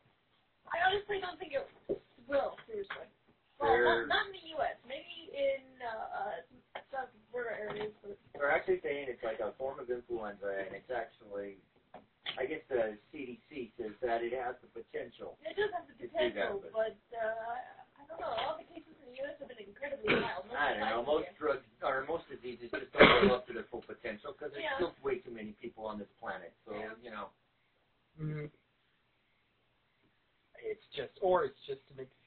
I honestly don't think it will. Seriously. Well, not, not in the U.S. Maybe in uh, uh, some border areas. But They're actually saying it's like a form of influenza, and it's actually, I guess the CDC says that it has the potential. it does have the You see that, potential, but- but uh, I don't know. All the cases in the U.S. have been incredibly mild. I don't know. Most Most drugs or most diseases just don't live up to their full potential because there's Yeah. still way too many people on this planet. So Yeah. you know, Mhm. It's just, or it's just an excuse to just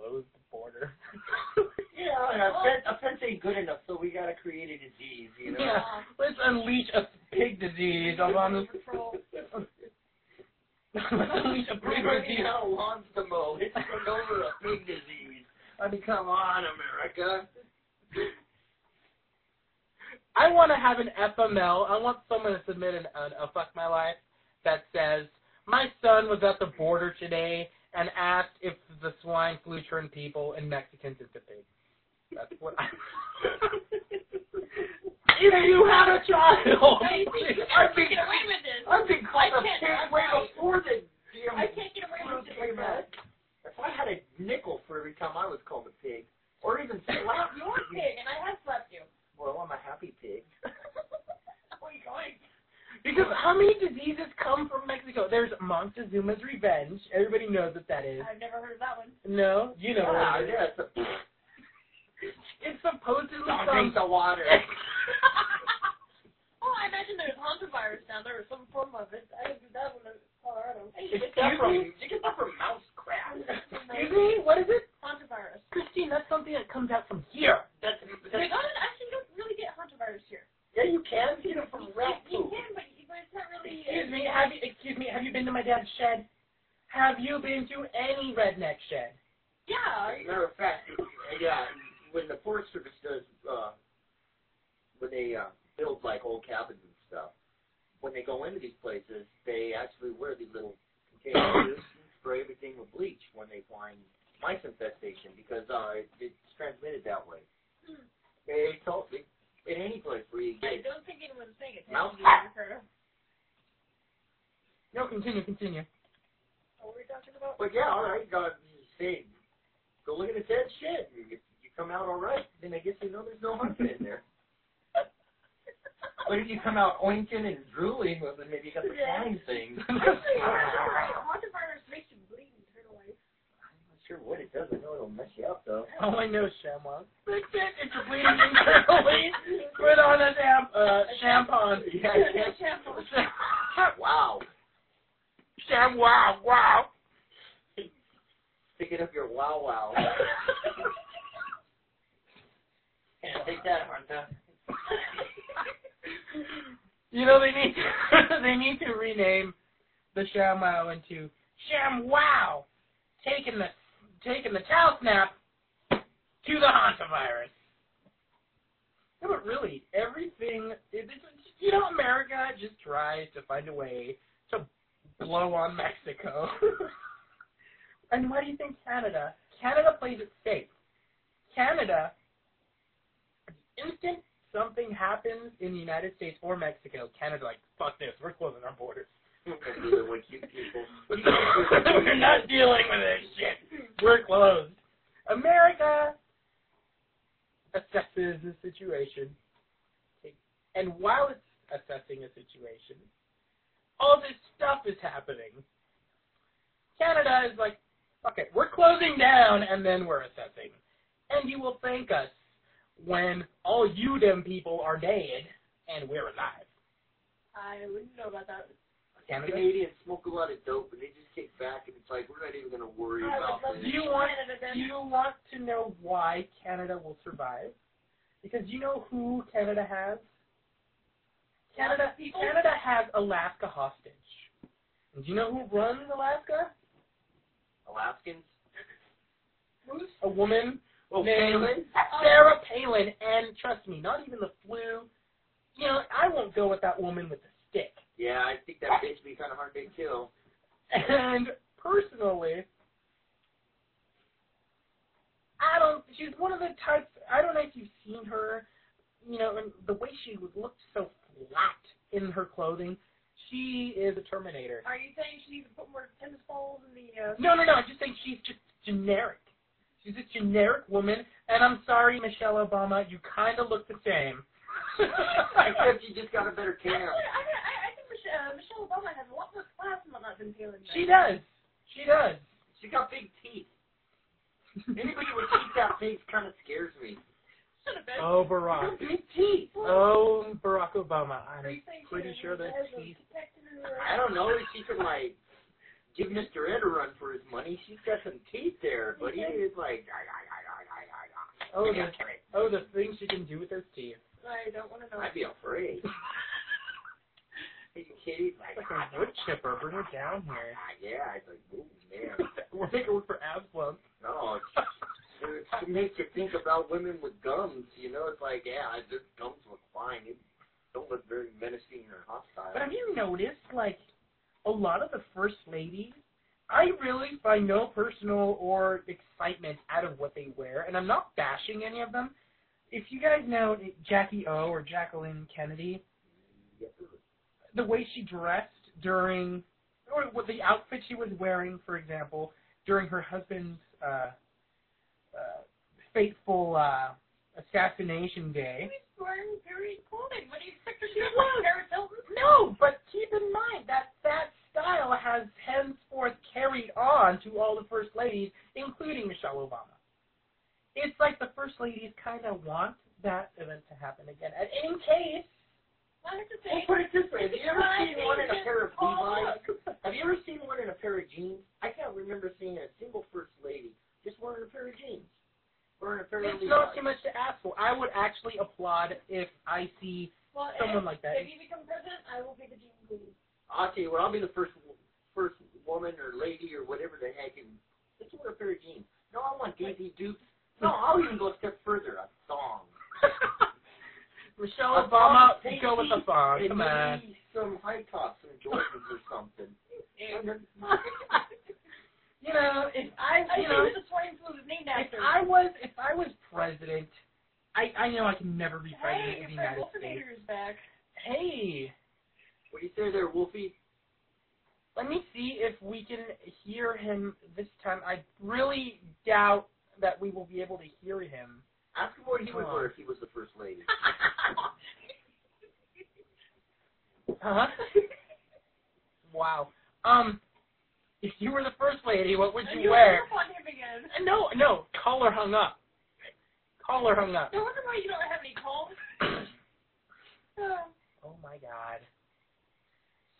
close the border. *laughs* yeah, and a fence, a fence ain't good enough, so we gotta create a disease. You know. Yeah, let's unleash a pig disease on this. Patrol. let's unleash a We're pig running disease. out of lawns to mow. It's turned over a pig disease. I mean, come on, America. I want to have an FML. I want someone to submit an, an, a fuck my life that says my son was at the border today and asked if the swine flu turned people and Mexicans into pigs. That's what I. *laughs* if you had a child, *laughs* I think you I can't get away with this. I've been called a I can't- pig way before the damn I can't get away with flu it came out. If I had a nickel for every time I was called a pig, or even slapped, *laughs* You're a pig, and I have slapped you. well, I'm a happy pig. Where are you going? Because how many diseases come from Mexico? There's Montezuma's Revenge. Everybody knows what that is. I've never heard of that one. No, you know yeah, what ah, it is. yeah, it's a, It's supposedly don't from drink the water. *laughs* oh, I imagine there's hantavirus down there or some form of it. I didn't do that one in Colorado. You get Excuse that from me? you get that from mouse crap. Excuse me, what is it? Hantavirus. Christine, that's something that comes out from here. That's, We that's, don't actually don't really get hantavirus here. Yeah, you can get it from You, rat you can, but, but it's not really. Excuse me, have you excuse me, have you been to my dad's shed? Have you been to any redneck shed? Yeah. As a matter of fact, yeah, when the Forest Service does, uh, when they uh, build like old cabins and stuff, when they go into these places, they actually wear these little containers *coughs* and spray everything with bleach when they find mice infestation because uh, it, it's transmitted that way. Hmm. It's all, it, in any place where you I get don't think anyone's paying attention Mouse- to you, Ricardo. No, continue, continue. What were we talking about? But yeah, all right, go say, go look at the dead shit. You, you come out all right, then I guess you know there's no hunting in there. But if you come out oinking and drooling, well, then maybe you got the Yeah. flying thing. Actually, I'm hantavirus makes you bleed and turn away. not sure what it does. I know it'll mess you up though. Oh, I know, Shamwock. Fix it. If you're bleeding internally, put on a damn uh, shampoo. Yeah, It's a shampoo. *laughs* wow. Sham, wow, wow. Picking up your wow wow. *laughs* Can't take that, Hunter. *laughs* You know they need to, they need to rename the ShamWow into ShamWow, taking the taking the towel snap to the hantavirus. No, but really, everything it, you know America just tries to find a way to blow on Mexico. *laughs* and why do you think Canada? Canada plays it safe. Canada, the instant something happens in the United States or Mexico, Canada like fuck this, we're closing our borders. Dealing with you people. We're *laughs* not dealing with this shit. We're closed. America assesses the situation, and while it's assessing a situation, all this stuff is happening. Canada is like, okay, we're closing down, and then we're assessing, and you will thank us when all you them people are dead and we're alive. I wouldn't know about that. Canada. Canadians smoke a lot of dope and they just kick back and it's like we're not even gonna worry I about love this. Do you want do you want to know why Canada will survive? Because you know who Canada has? Canada Canada has Alaska hostage. And do you know who runs Alaska? Alaskans? Who's a woman Oh, named Palin? Sarah Palin. And trust me, not even the flu. You know, I won't go with that woman with the stick. Yeah, I think that *laughs* bitch be kind of hard to kill. And personally, I don't. She's one of the types. I don't know if you've seen her. You know, and the way she would look so flat in her clothing. She is a Terminator. Are you saying she needs to put more tennis balls in the? Uh, No, no, no. I'm just saying she's just generic. She's a generic woman, and I'm sorry, Michelle Obama, you kind of look the same. *laughs* Except you just got a better Actually, cam. I, I, I think Michelle, uh, Michelle Obama has a lot more class than what than Palin does. she does. She does. She got big teeth. Anybody with teeth that big kind of scares me. Should have been. Oh, Barack. big teeth. Oh, Barack Obama. I'm you saying she pretty sure a- that has a he's. detector in her- I don't know. She could like give Mr. Ed a run for his money. She's got some teeth there, but he is like. "Ah, ah, ah, ah, ah, ah, ah." Oh, Give the, oh, the things she can do with those teeth. I don't want to know. I'd be afraid. *laughs* Are you kidding? Like, It's like a wood chipper. Bring it down here. Ah, yeah, it's like, ooh, man. we'll make it work for Absalom. No, it's, it, it makes you think about women with gums. You know, it's like, yeah, I gums look fine. They don't look very menacing or hostile. But have you noticed, like, a lot of the first ladies, I really find no personal or excitement out of what they wear, and I'm not bashing any of them. If you guys know Jackie O or Jacqueline Kennedy, the way she dressed during, or what the outfit she was wearing, for example, during her husband's uh, uh, fateful uh, assassination day. She's wearing period clothing. What do you expect her to do? Paris Hilton? No, but keep in mind that that style has henceforth carried on to all the first ladies, including Michelle Obama. It's like the first ladies kind of want that event to happen again. And in case, I have to Well, say, put it this way: Have you ever seen one in a pair of Levi's? Have you ever seen one in a pair of jeans? I can't remember seeing a single first lady just wearing a pair of jeans. Wearing a pair of it's not too much to ask for. I would actually applaud if I see well, someone like that. if you become president, I will be the jean queen. I'll tell you what, I'll be the first first woman or lady or whatever the heck and just wear a pair of jeans. No, I want Daisy Dukes. No, I'll even go a step further. A thong. *laughs* Michelle A Obama, thong, go with the thong. and Come on. some high tops, some Jordans or something. *laughs* you know, if I, I you think know, the swine flu is named if. I was, if I was president, I, I know I can never be president hey, of the United States. Is back. Hey, What do you say there, Wolfie? let me see if we can hear him this time. I really doubt that we will be able to hear him. Ask him what he would wear if he was the first lady. *laughs* Huh? wow. Um, if you were the first lady, what would you you wear? hung up on him again. No, no, caller hung up. Caller hung up. No wonder why you don't have any calls. Uh, *sighs* Oh my god.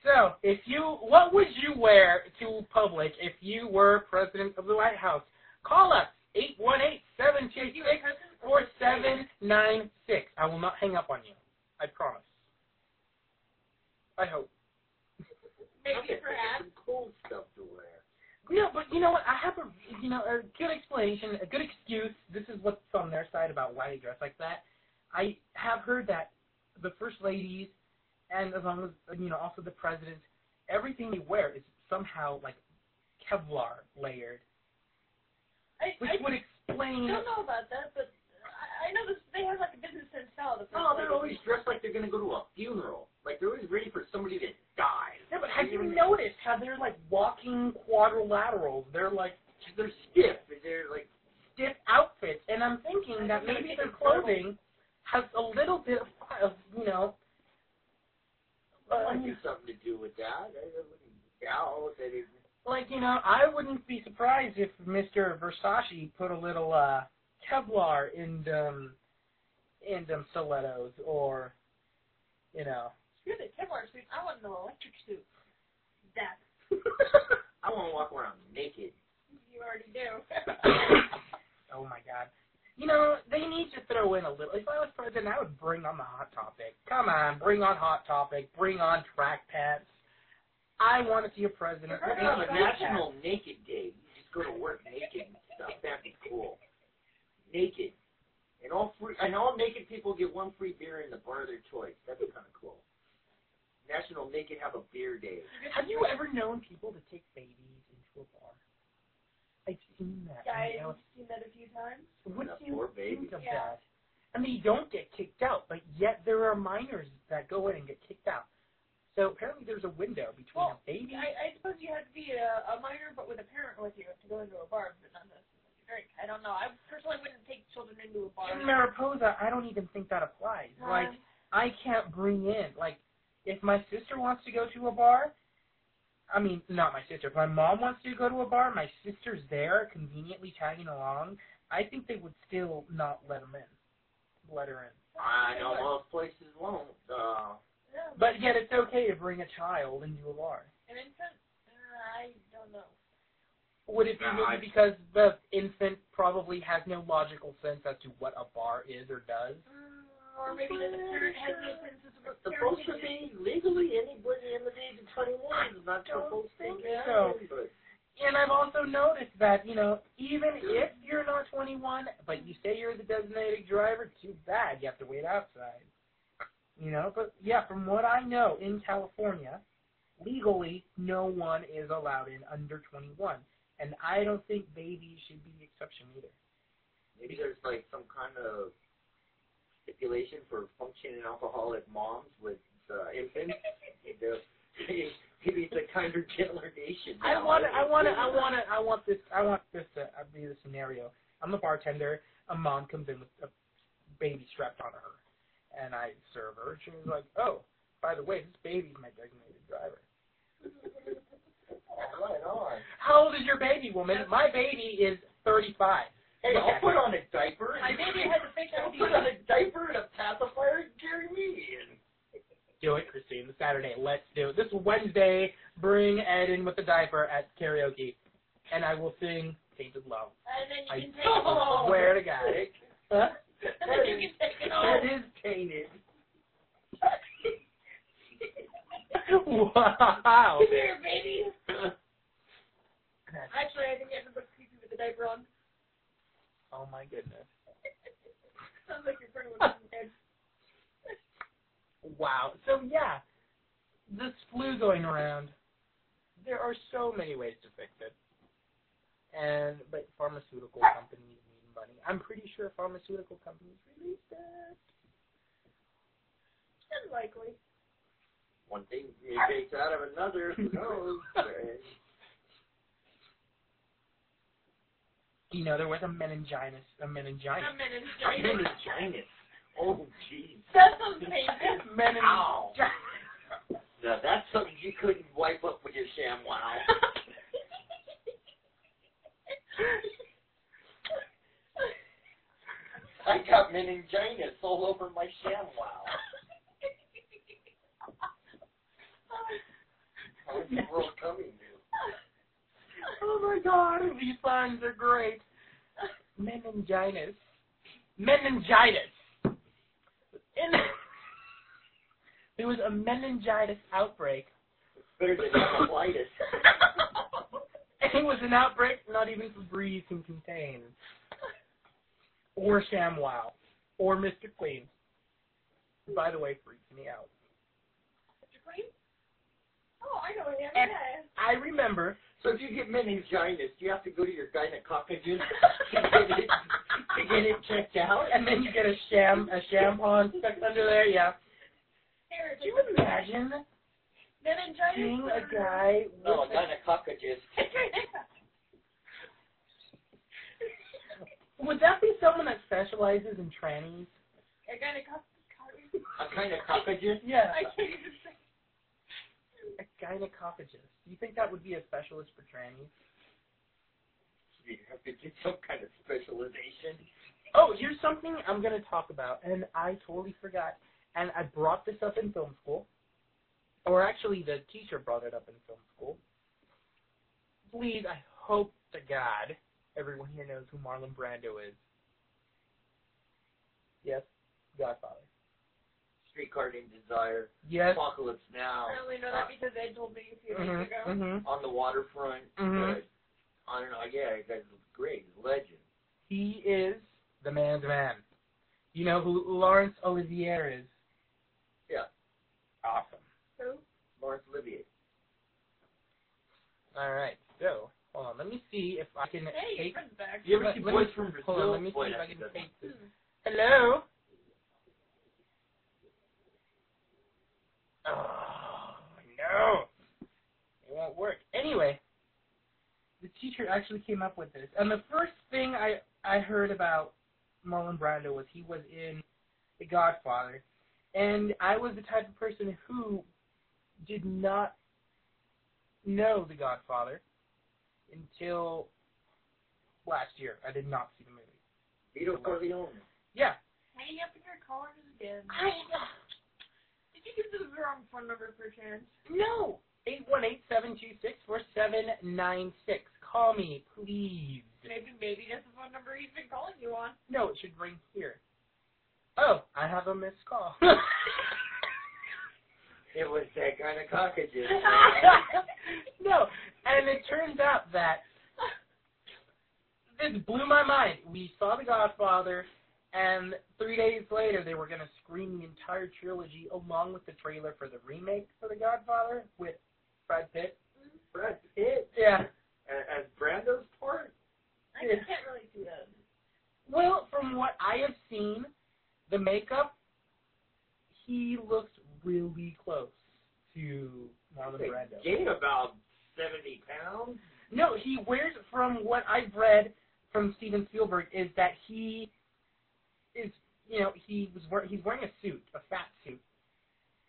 So, if you, what would you wear to public if you were president of the White House? Call us, 818-726-4796. I will not hang up on you. I promise. I hope. Maybe perhaps. Some cool stuff to wear. No, but you know what? I have a you know a good explanation, a good excuse. This is what's on their side about why they dress like that. I have heard that the first ladies, and as long as you know, also the presidents, everything they wear is somehow like Kevlar layered, I, which I would explain. I don't know about that, but I, I know this. They have like a business sense. The No, they're always dressed like they're gonna go to a funeral. Like they're always ready for somebody to die. Yeah, but have you noticed how they're like walking quadrilaterals? They're like They're stiff. They're like stiff outfits, and I'm thinking that maybe their clothing has a little bit of, of you know. that uh, might do something to do with that. I wouldn't doubt that it. Like you know, I wouldn't be surprised if Mr. Versace put a little uh Kevlar in um in them stilettos or you know. Screw the Kevlar suit. I want an electric suit. That *laughs* I want to walk around naked. you already do. *coughs* oh my god. You know, they need to throw in a little. If I was president, I would bring on the hot topic. Come on, bring on hot topic. Bring on track pants. I want to see a president. We're have a national naked day. You just go to work naked and stuff. That'd be cool. Naked. And all free and all naked people get one free beer in the bar of their choice. That'd be kinda cool. National Naked Have a Beer Day. Have you ever known people to take babies into a bar? I've seen that. Yeah, I've seen that a few times. What The do you think babies. of Yeah. that? And they don't get kicked out, but yet there are minors that go in and get kicked out. So apparently there's a window between Well, a baby. I, I suppose you had to be a, a minor, but with a parent with you to go into a bar, but not necessarily drink. I don't know. I personally wouldn't take children into a bar. in Mariposa, I don't even think that applies. Like I can't bring in like if my sister wants to go to a bar. I mean, not my sister. If my mom wants to go to a bar, my sister's there, conveniently tagging along. I think they would still not let them in. Let her in. I know most places won't. Uh, yeah, But yet it's okay to bring a child into a bar. an infant? Uh, I don't know. Would it be No, maybe I- because the infant probably has no logical sense as to what a bar is or does? Mm, or maybe the parent has no sense of it's supposed to be legally anybody in the age of 21 is not don't supposed to think be so. And I've also noticed that, you know, even if you're not 21, but you say you're the designated driver, too bad. You have to wait outside. You know, but yeah, from what I know in California, legally, no one is allowed in under 21. And I don't think babies should be the exception either. maybe there's like some kind of stipulation for functioning alcoholic moms with uh, infants. Maybe *laughs* it's a kinder, gentler nation. I want to, I want to, I want to, I want this, I want this to uh, be the scenario. I'm a bartender. A mom comes in with a baby strapped on her, and I serve her. She's like, "Oh, by the way, this baby's my designated driver." *laughs* Right on. How old is your baby, woman? My baby is 35. Hey, Look I'll put her. on a diaper. My baby has a fake I'll put on a diaper and a pacifier and carry me in. Do it, Christine. This Saturday, let's do it. This Wednesday, bring Ed in with the diaper at karaoke, and I will sing "Tainted Love." And then I you can take it swear to God. *laughs* Huh? Then you can take it That home. is tainted. wow. Come here, baby. Actually, I think everybody's creepy with the diaper on. Oh my goodness. Sounds like you're pretty much dead. Wow. So yeah, this flu going around. There are so many ways to fix it, and but pharmaceutical companies money. I'm pretty sure pharmaceutical companies release that. Unlikely. One thing mutates out of another. Who knows? *laughs* You know, there was a meningitis, a meningitis. I'm meningitis. Meningitis. Oh, jeez. That sounds painful. *laughs* Meningitis. *laughs* Now that's something you couldn't wipe up with your ShamWow. I got meningitis all over my ShamWow. How's the world coming to? Oh my god, these songs are great. Meningitis. Meningitis. In *laughs* there was a meningitis outbreak, Better than encephalitis. and *laughs* it was an outbreak not even Febreze can contain, or ShamWow, or Mr. Clean. By the way, freaks me out. Mr. Clean? Oh, I know him. And- Yeah. I remember So if you get meningitis, do you have to go to your gynecologist to get it, to get it checked out. and then you get a sham a shampoo stuck under there. Yeah. Here, Can you imagine meningitis? being a guy No, oh, a with a, gynecologist. Would that be someone that specializes in trannies? a gynecologist. A gynecologist. Yeah, I can't even say. a gynecologist. Do you think that would be a specialist for trannies? You have to get some kind of specialization. Oh, here's something I'm going to talk about, and I totally forgot. And I brought this up in film school, or actually, the teacher brought it up in film school. Please, I hope to God everyone here knows who Marlon Brando is. Yes, Godfather. Streetcar Named Desire. Yes. Apocalypse Now. I only know that because Ed told me a few Mhm, days ago. mhm. On the waterfront. Mm-hmm. But, I don't know. Yeah, that guy's great. He's a legend. He is the man's man. You know who Laurence Olivier is? Yeah. Awesome. Who? Laurence Olivier. All right. So, hold on. Let me see if I can Hey, your take. You ever Let- see Boys me- from Brazil? Hold on. Let me Boy, see if I can a good take this. Hello. Oh no, it won't work. Anyway, the teacher actually came up with this, and the first thing I I heard about Marlon Brando was he was in The Godfather, and I was the type of person who did not know The Godfather until last year. I did not see the movie. Vito Corleone. Yeah. Hanging up in your collars again. I Did you give the wrong phone number for a chance? No. Eight one eight seven two six four seven nine six. Call me, please. Maybe, maybe that's the phone number he's been calling you on. No, it should ring here. Oh, I have a missed call. *laughs* It was that gynecologist. *laughs* no, and it turns out that this blew my mind. We saw The Godfather, and three days later they were going to screen the entire trilogy along with the trailer for the remake for The Godfather with Brad Pitt. Brad Pitt Yeah. as, as Brando's part. I Yeah. can't really see that. Well, from what I have seen, the makeup, he looks really close to Marlon Brando. Gained about seventy pounds. No, he wears, from what I've read from Steven Spielberg, is that he is, you know, he was wear, he's wearing a suit, a fat suit,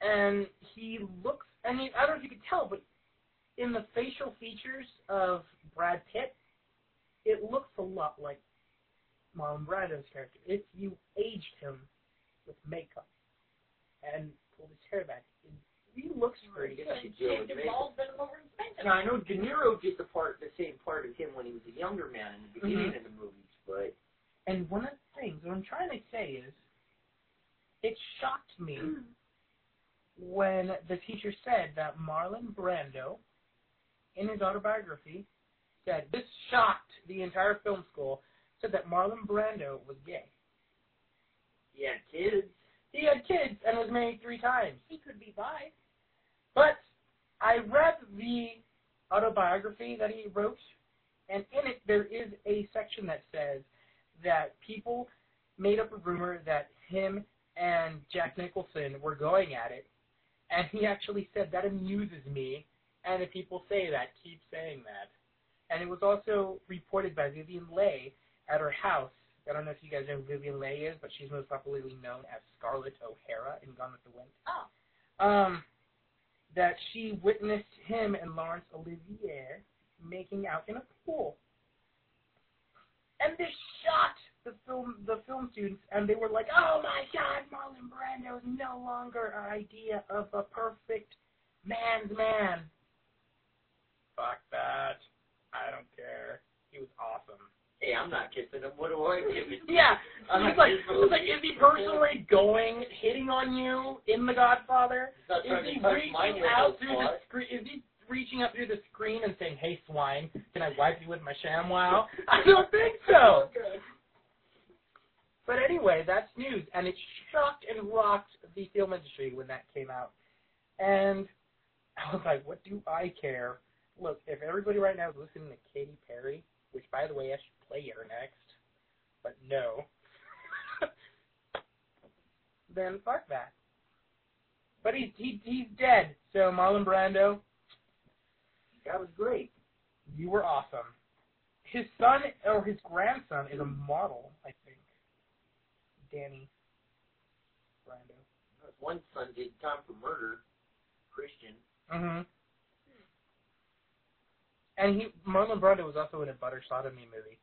and he looks. I mean, I don't know if you could tell, but in the facial features of Brad Pitt, it looks a lot like Marlon Brando's character. If you aged him with makeup and pulled his hair back, he looks pretty good. He deal with Shaved balls, bent him over and spanked him. Now I know De Niro did the part, the same part as him when he was a younger man in the beginning Mhm. of the movies, but And one of the things, what I'm trying to say is, it shocked me *clears throat* when the teacher said that Marlon Brando, in his autobiography, said, this shocked the entire film school, said that Marlon Brando was gay. he had kids. He had kids and was married three times. He could be bi. I read the autobiography that he wrote, and in it there is a section that says that people made up a rumor that him and Jack Nicholson were going at it, and he actually said that amuses me, and if people say that, keep saying that. And it was also reported by Vivien Leigh at her house. I don't know if you guys know who Vivien Leigh is, but she's most popularly known as Scarlett O'Hara in Gone with the Wind Oh. um, that she witnessed him and Laurence Olivier making out in a pool. And this shocked the film the film students and they were like, Oh my god, Marlon Brando is no longer our idea of a perfect man's man. Fuck that. I don't care. He was awesome. Hey, I'm not kissing him. What do I give it? Yeah, I'm he's like, he's like, is he personally going, hitting on you in The Godfather? Is he reaching out through the screen? Is he reaching up through the screen and saying, "Hey, swine, can I wipe you with my ShamWow"? *laughs* I don't think so. *laughs* But anyway, that's news, and it shocked and rocked the film industry when that came out. And I was like, what do I care? Look, if everybody right now is listening to Katy Perry, which by the way I should play her next, but no, *laughs* then fuck that. But he's he, he's dead. So Marlon Brando, That was great. you were awesome. His son or his grandson is a model, I think. Danny Brando. One son did time for murder. Christian. Mhm. And he Marlon Brando was also in a butter sodomy movie,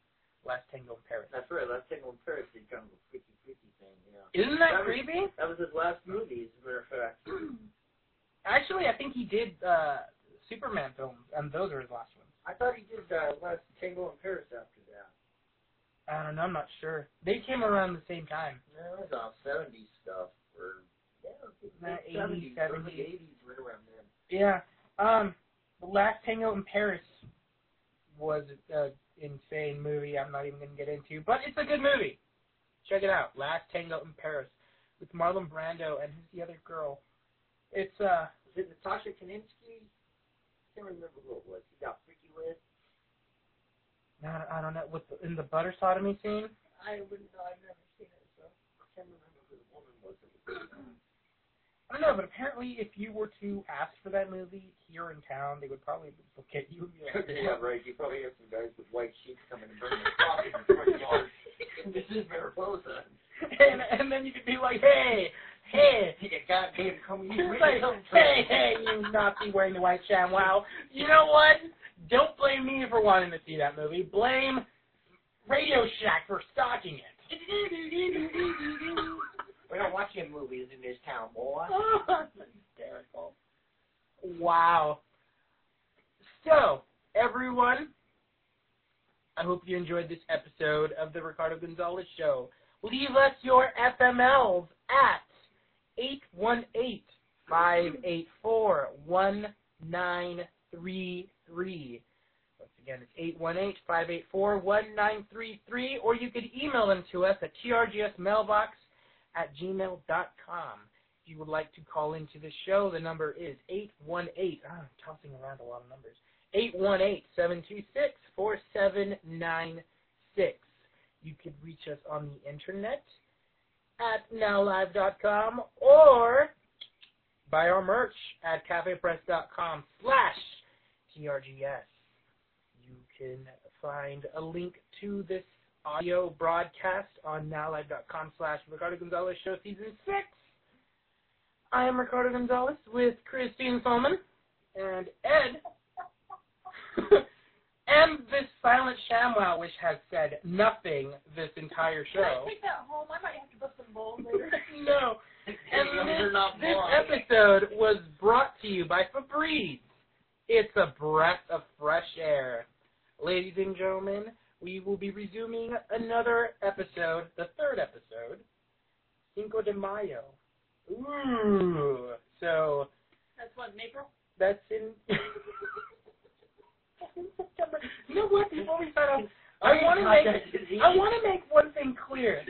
Last Tango in Paris. That's right. Last thing on Paris did kind of a freaky, freaky thing. Yeah. Isn't that That was- creepy? That was his last movie, as a matter of fact. *clears throat* Actually, I think he did uh Superman films, and those are his last ones. I thought he did uh, Last Tango in Paris after that. I don't know. I'm not sure. They came around the same time. No, it was all 70s stuff. Or, yeah, it was 80s, 70s, 80s, right around then. Yeah. Um, The Last Tango in Paris was an insane movie. I'm not even going to get into, but it's a good movie. Check it out. Last Tango in Paris with Marlon Brando and who's the other girl? It's uh Was it Natasha Kaninsky? I can't remember who it was. He got freaky with. I I don't know with the, in the butter sodomy scene. I wouldn't know. I've never seen it, so. I can't remember who the woman was. I don't know, but apparently, if you were to ask for that movie here in town, they would probably look at you and be like, yeah, right. You probably have some guys with white sheets coming and burning coffee in the front yard. *laughs* this is Mariposa. and, and then you could be like, hey, hey, You goddamn come It's like, hey, hey, you Nazi wearing the white sham. Wow. You know what? Don't blame me for wanting to see that movie. Blame Radio Shack for stocking it. *laughs* We're not watching movies in this town, boy. *laughs* hysterical. Wow. So, everyone, I hope you enjoyed this episode of the Ricardo Gonzalez Show. Leave us your FMLs at 818-584-1933. Once again, it's 818-584-1933, or you could email them to us at trgsmailbox at gmail.com. If you would like to call into the show, the number is 818, oh, ah, I'm tossing around a lot of numbers, 818-726-4796. You could reach us on the internet at nowlive.com or buy our merch at cafepress.com slash TRGS. You can find a link to this audio broadcast on nowlive.com slash Ricardo Gonzalez Show Season 6. I am Ricardo Gonzalez with Christine Solomon and Ed. *laughs* and this silent ShamWow, which has said nothing this entire Can I show. take that home? I might have to bust some balls later. *laughs* no. And this, not this episode was brought to you by Febreze. It's a breath of fresh air. Ladies and gentlemen, we will be resuming another episode, the third episode, Cinco de Mayo. Ooh. So That's what, in April? that's in, *laughs* that's in September. You know what? Before we start off, I want to make I want to make one thing clear.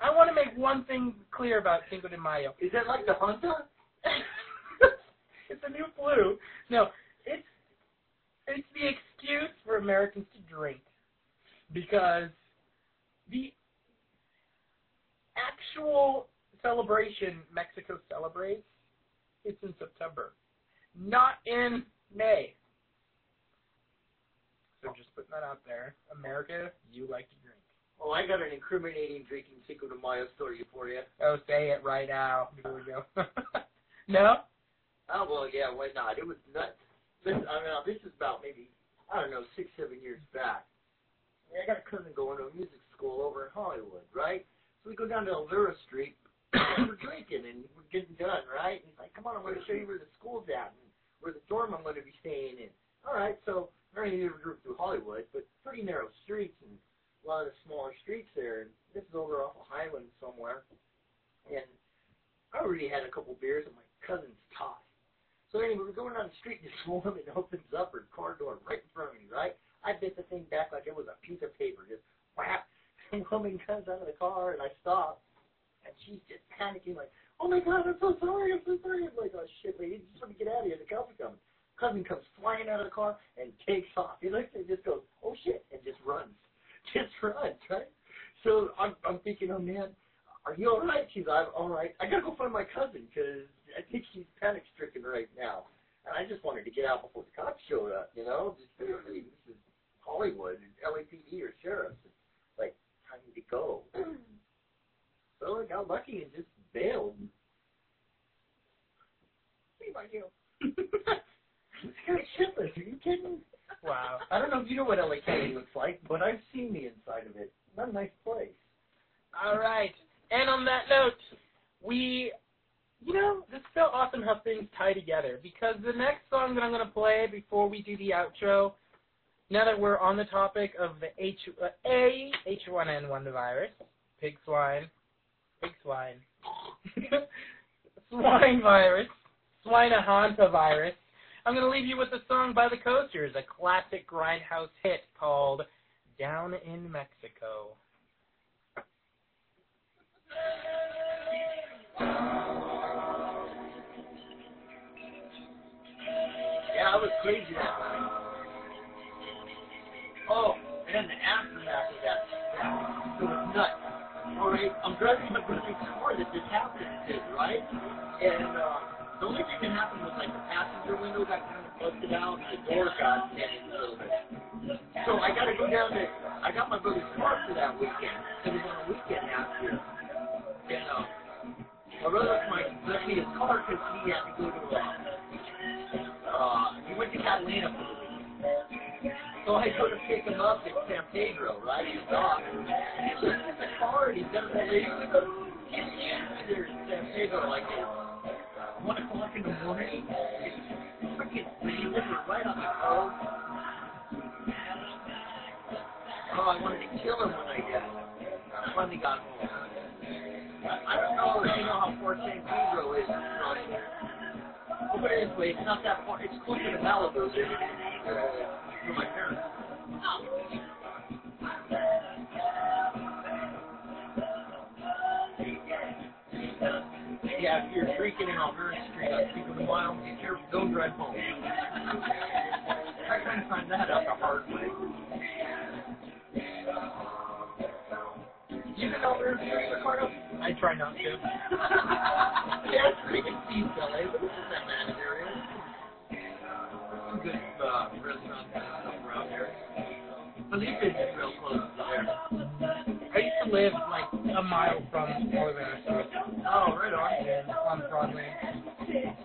I want to make one thing clear about Cinco de Mayo. Is that like the hunter? *laughs* it's a new flu. No, it's it's the excuse for Americans to drink because the actual celebration Mexico celebrates it's in September, not in May. So just putting that out there, America, you like to drink. Oh, I got an incriminating drinking Cinco de Mayo story for you. Oh, say it right now. Here we go. *laughs* no? Oh, well, yeah, why not? It was nuts. This, I mean, this is about maybe, I don't know, six, seven years back. I got a cousin going to a music school over in Hollywood, right? So we go down to Olvera Street, *coughs* we're drinking, and we're getting done, right? And he's like, come on, I'm going to show you where the school's at, and where the dorm I'm going to be staying in. All right, so already never drove through Hollywood, but pretty narrow streets and a lot of the smaller streets there. And this is over off of Highland somewhere. And I already had a couple beers, and my cousin's tough. So anyway, we're going down the street, and this *laughs* woman opens up her car door right in front of me, right? I bit the thing back like it was a piece of paper, just whap. *laughs* And woman comes out of the car, and I stop, and she's just panicking, like, "Oh my God, I'm so sorry, I'm so sorry." I'm like, "Oh shit, lady, just want to get out of here." The cousin comes. Cousin comes flying out of the car and takes off. He looks and just goes, "Oh shit," and just runs, *laughs* just runs, right? So I'm, I'm thinking, oh man, are you all right? She's, I'm all right. I gotta go find my cousin because I think she's panic stricken right now. And I just wanted to get out before the cops showed up, you know? Just *laughs* this is Hollywood and LAPD or sheriffs. It's like time to go. *clears throat* so I got lucky and just bailed. Shame on you. it's kind of shitless. Are you kidding? Wow. I don't know if you know what LA County looks like, but I've seen the inside of it. Not a nice place. All right. And on that note, we, you know, this felt awesome how things tie together because the next song that I'm going to play before we do the outro, now that we're on the topic of the H, uh, A H1N1 virus, pig swine, pig swine, *laughs* swine virus, swinehanta virus, I'm going to leave you with a song by the Coasters, a classic grindhouse hit called Down in Mexico. Yeah, I was crazy. Oh, and then the aftermath of that, it was nuts. All right, I'm driving my brother's car that this happened to, right? And uh, the only thing that happened was like the passenger window got kind of busted out and the door got dented a little bit. So I got to go down to, I got my brother's car for that weekend. It was on a weekend after. And uh, my brother my, left me his car because he had to go to, uh, uh, he went to Catalina for the weekend. So I go to pick him up at San Pedro, right? He's off. He looks at the car and he's got a lady with him. He's there in San Pedro like at 1 o'clock in the morning. It's freaking raining right on the coast. Oh, I wanted to kill him when I got finally got home. I don't know if you know how far San Pedro is from here. But put it this way, it's not that far. It's closer to Malibu. Yeah, if you're drinking in Olvera Street on Stephen Mile, be careful, don't drive home. I couldn't find that out the hard way. You been Olvera Street, Ricardo? I try not to. *laughs* yeah, it's good East LA, but this is that man area. Eh? Good uh, restaurants and stuff around here. Philippe's is real close to there. I used to live like a mile from Street Oh, right on. and on Broadway.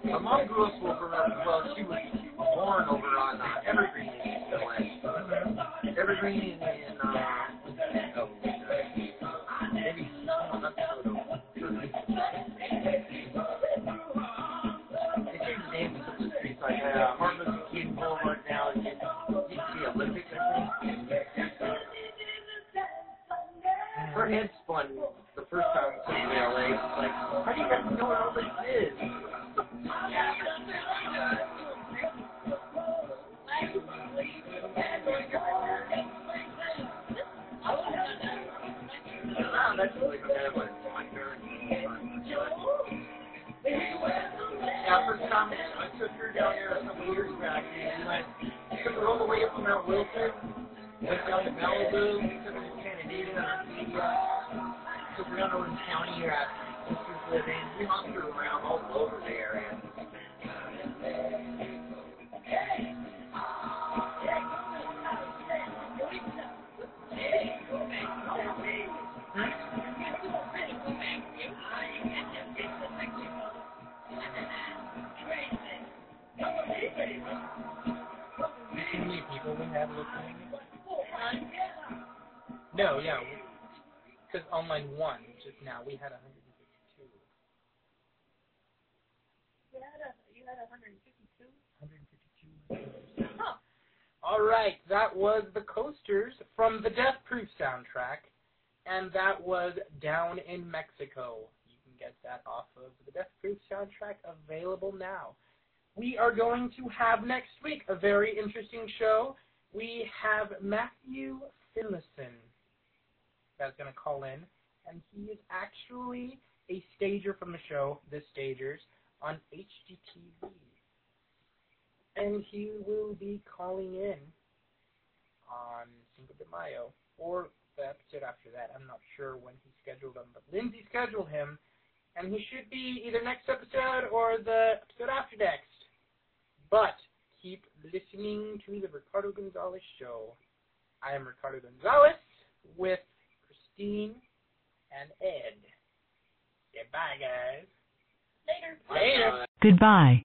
My mom grew up over, uh, well, she was born over on uh, Evergreen in LA. Evergreen in, uh, oh, maybe, oh, not Soto. They changed the name of the streets, like uh, Martin I think. Her head spun the first time we came to LA. Like, how do you guys know where all this is? Wow, that's really when my parents Yeah, first time Mount Wilson, went down to Malibu, took her to Canandaigua, took her down to Orange County uh, here at Sister's Living. We her around all over No, yeah. Because online one just now, we had 152. You had a, you had 152? 152. Huh. All right, that was the Coasters from the Death Proof soundtrack, and that was Down in Mexico. You can get that off of the Death Proof soundtrack available now. We are going to have next week a very interesting show. We have Matthew Finlayson that's going to call in, and he is actually a stager from the show, The Stagers, on HGTV. And he will be calling in on Cinco de Mayo, or the episode after that. I'm not sure when he scheduled him, but Lindsay scheduled him, and he should be either next episode or the episode after next. But keep listening to the Ricardo Gonzalez Show. I am Ricardo Gonzalez with Christine and Ed. Goodbye, guys. Later. Later. Goodbye.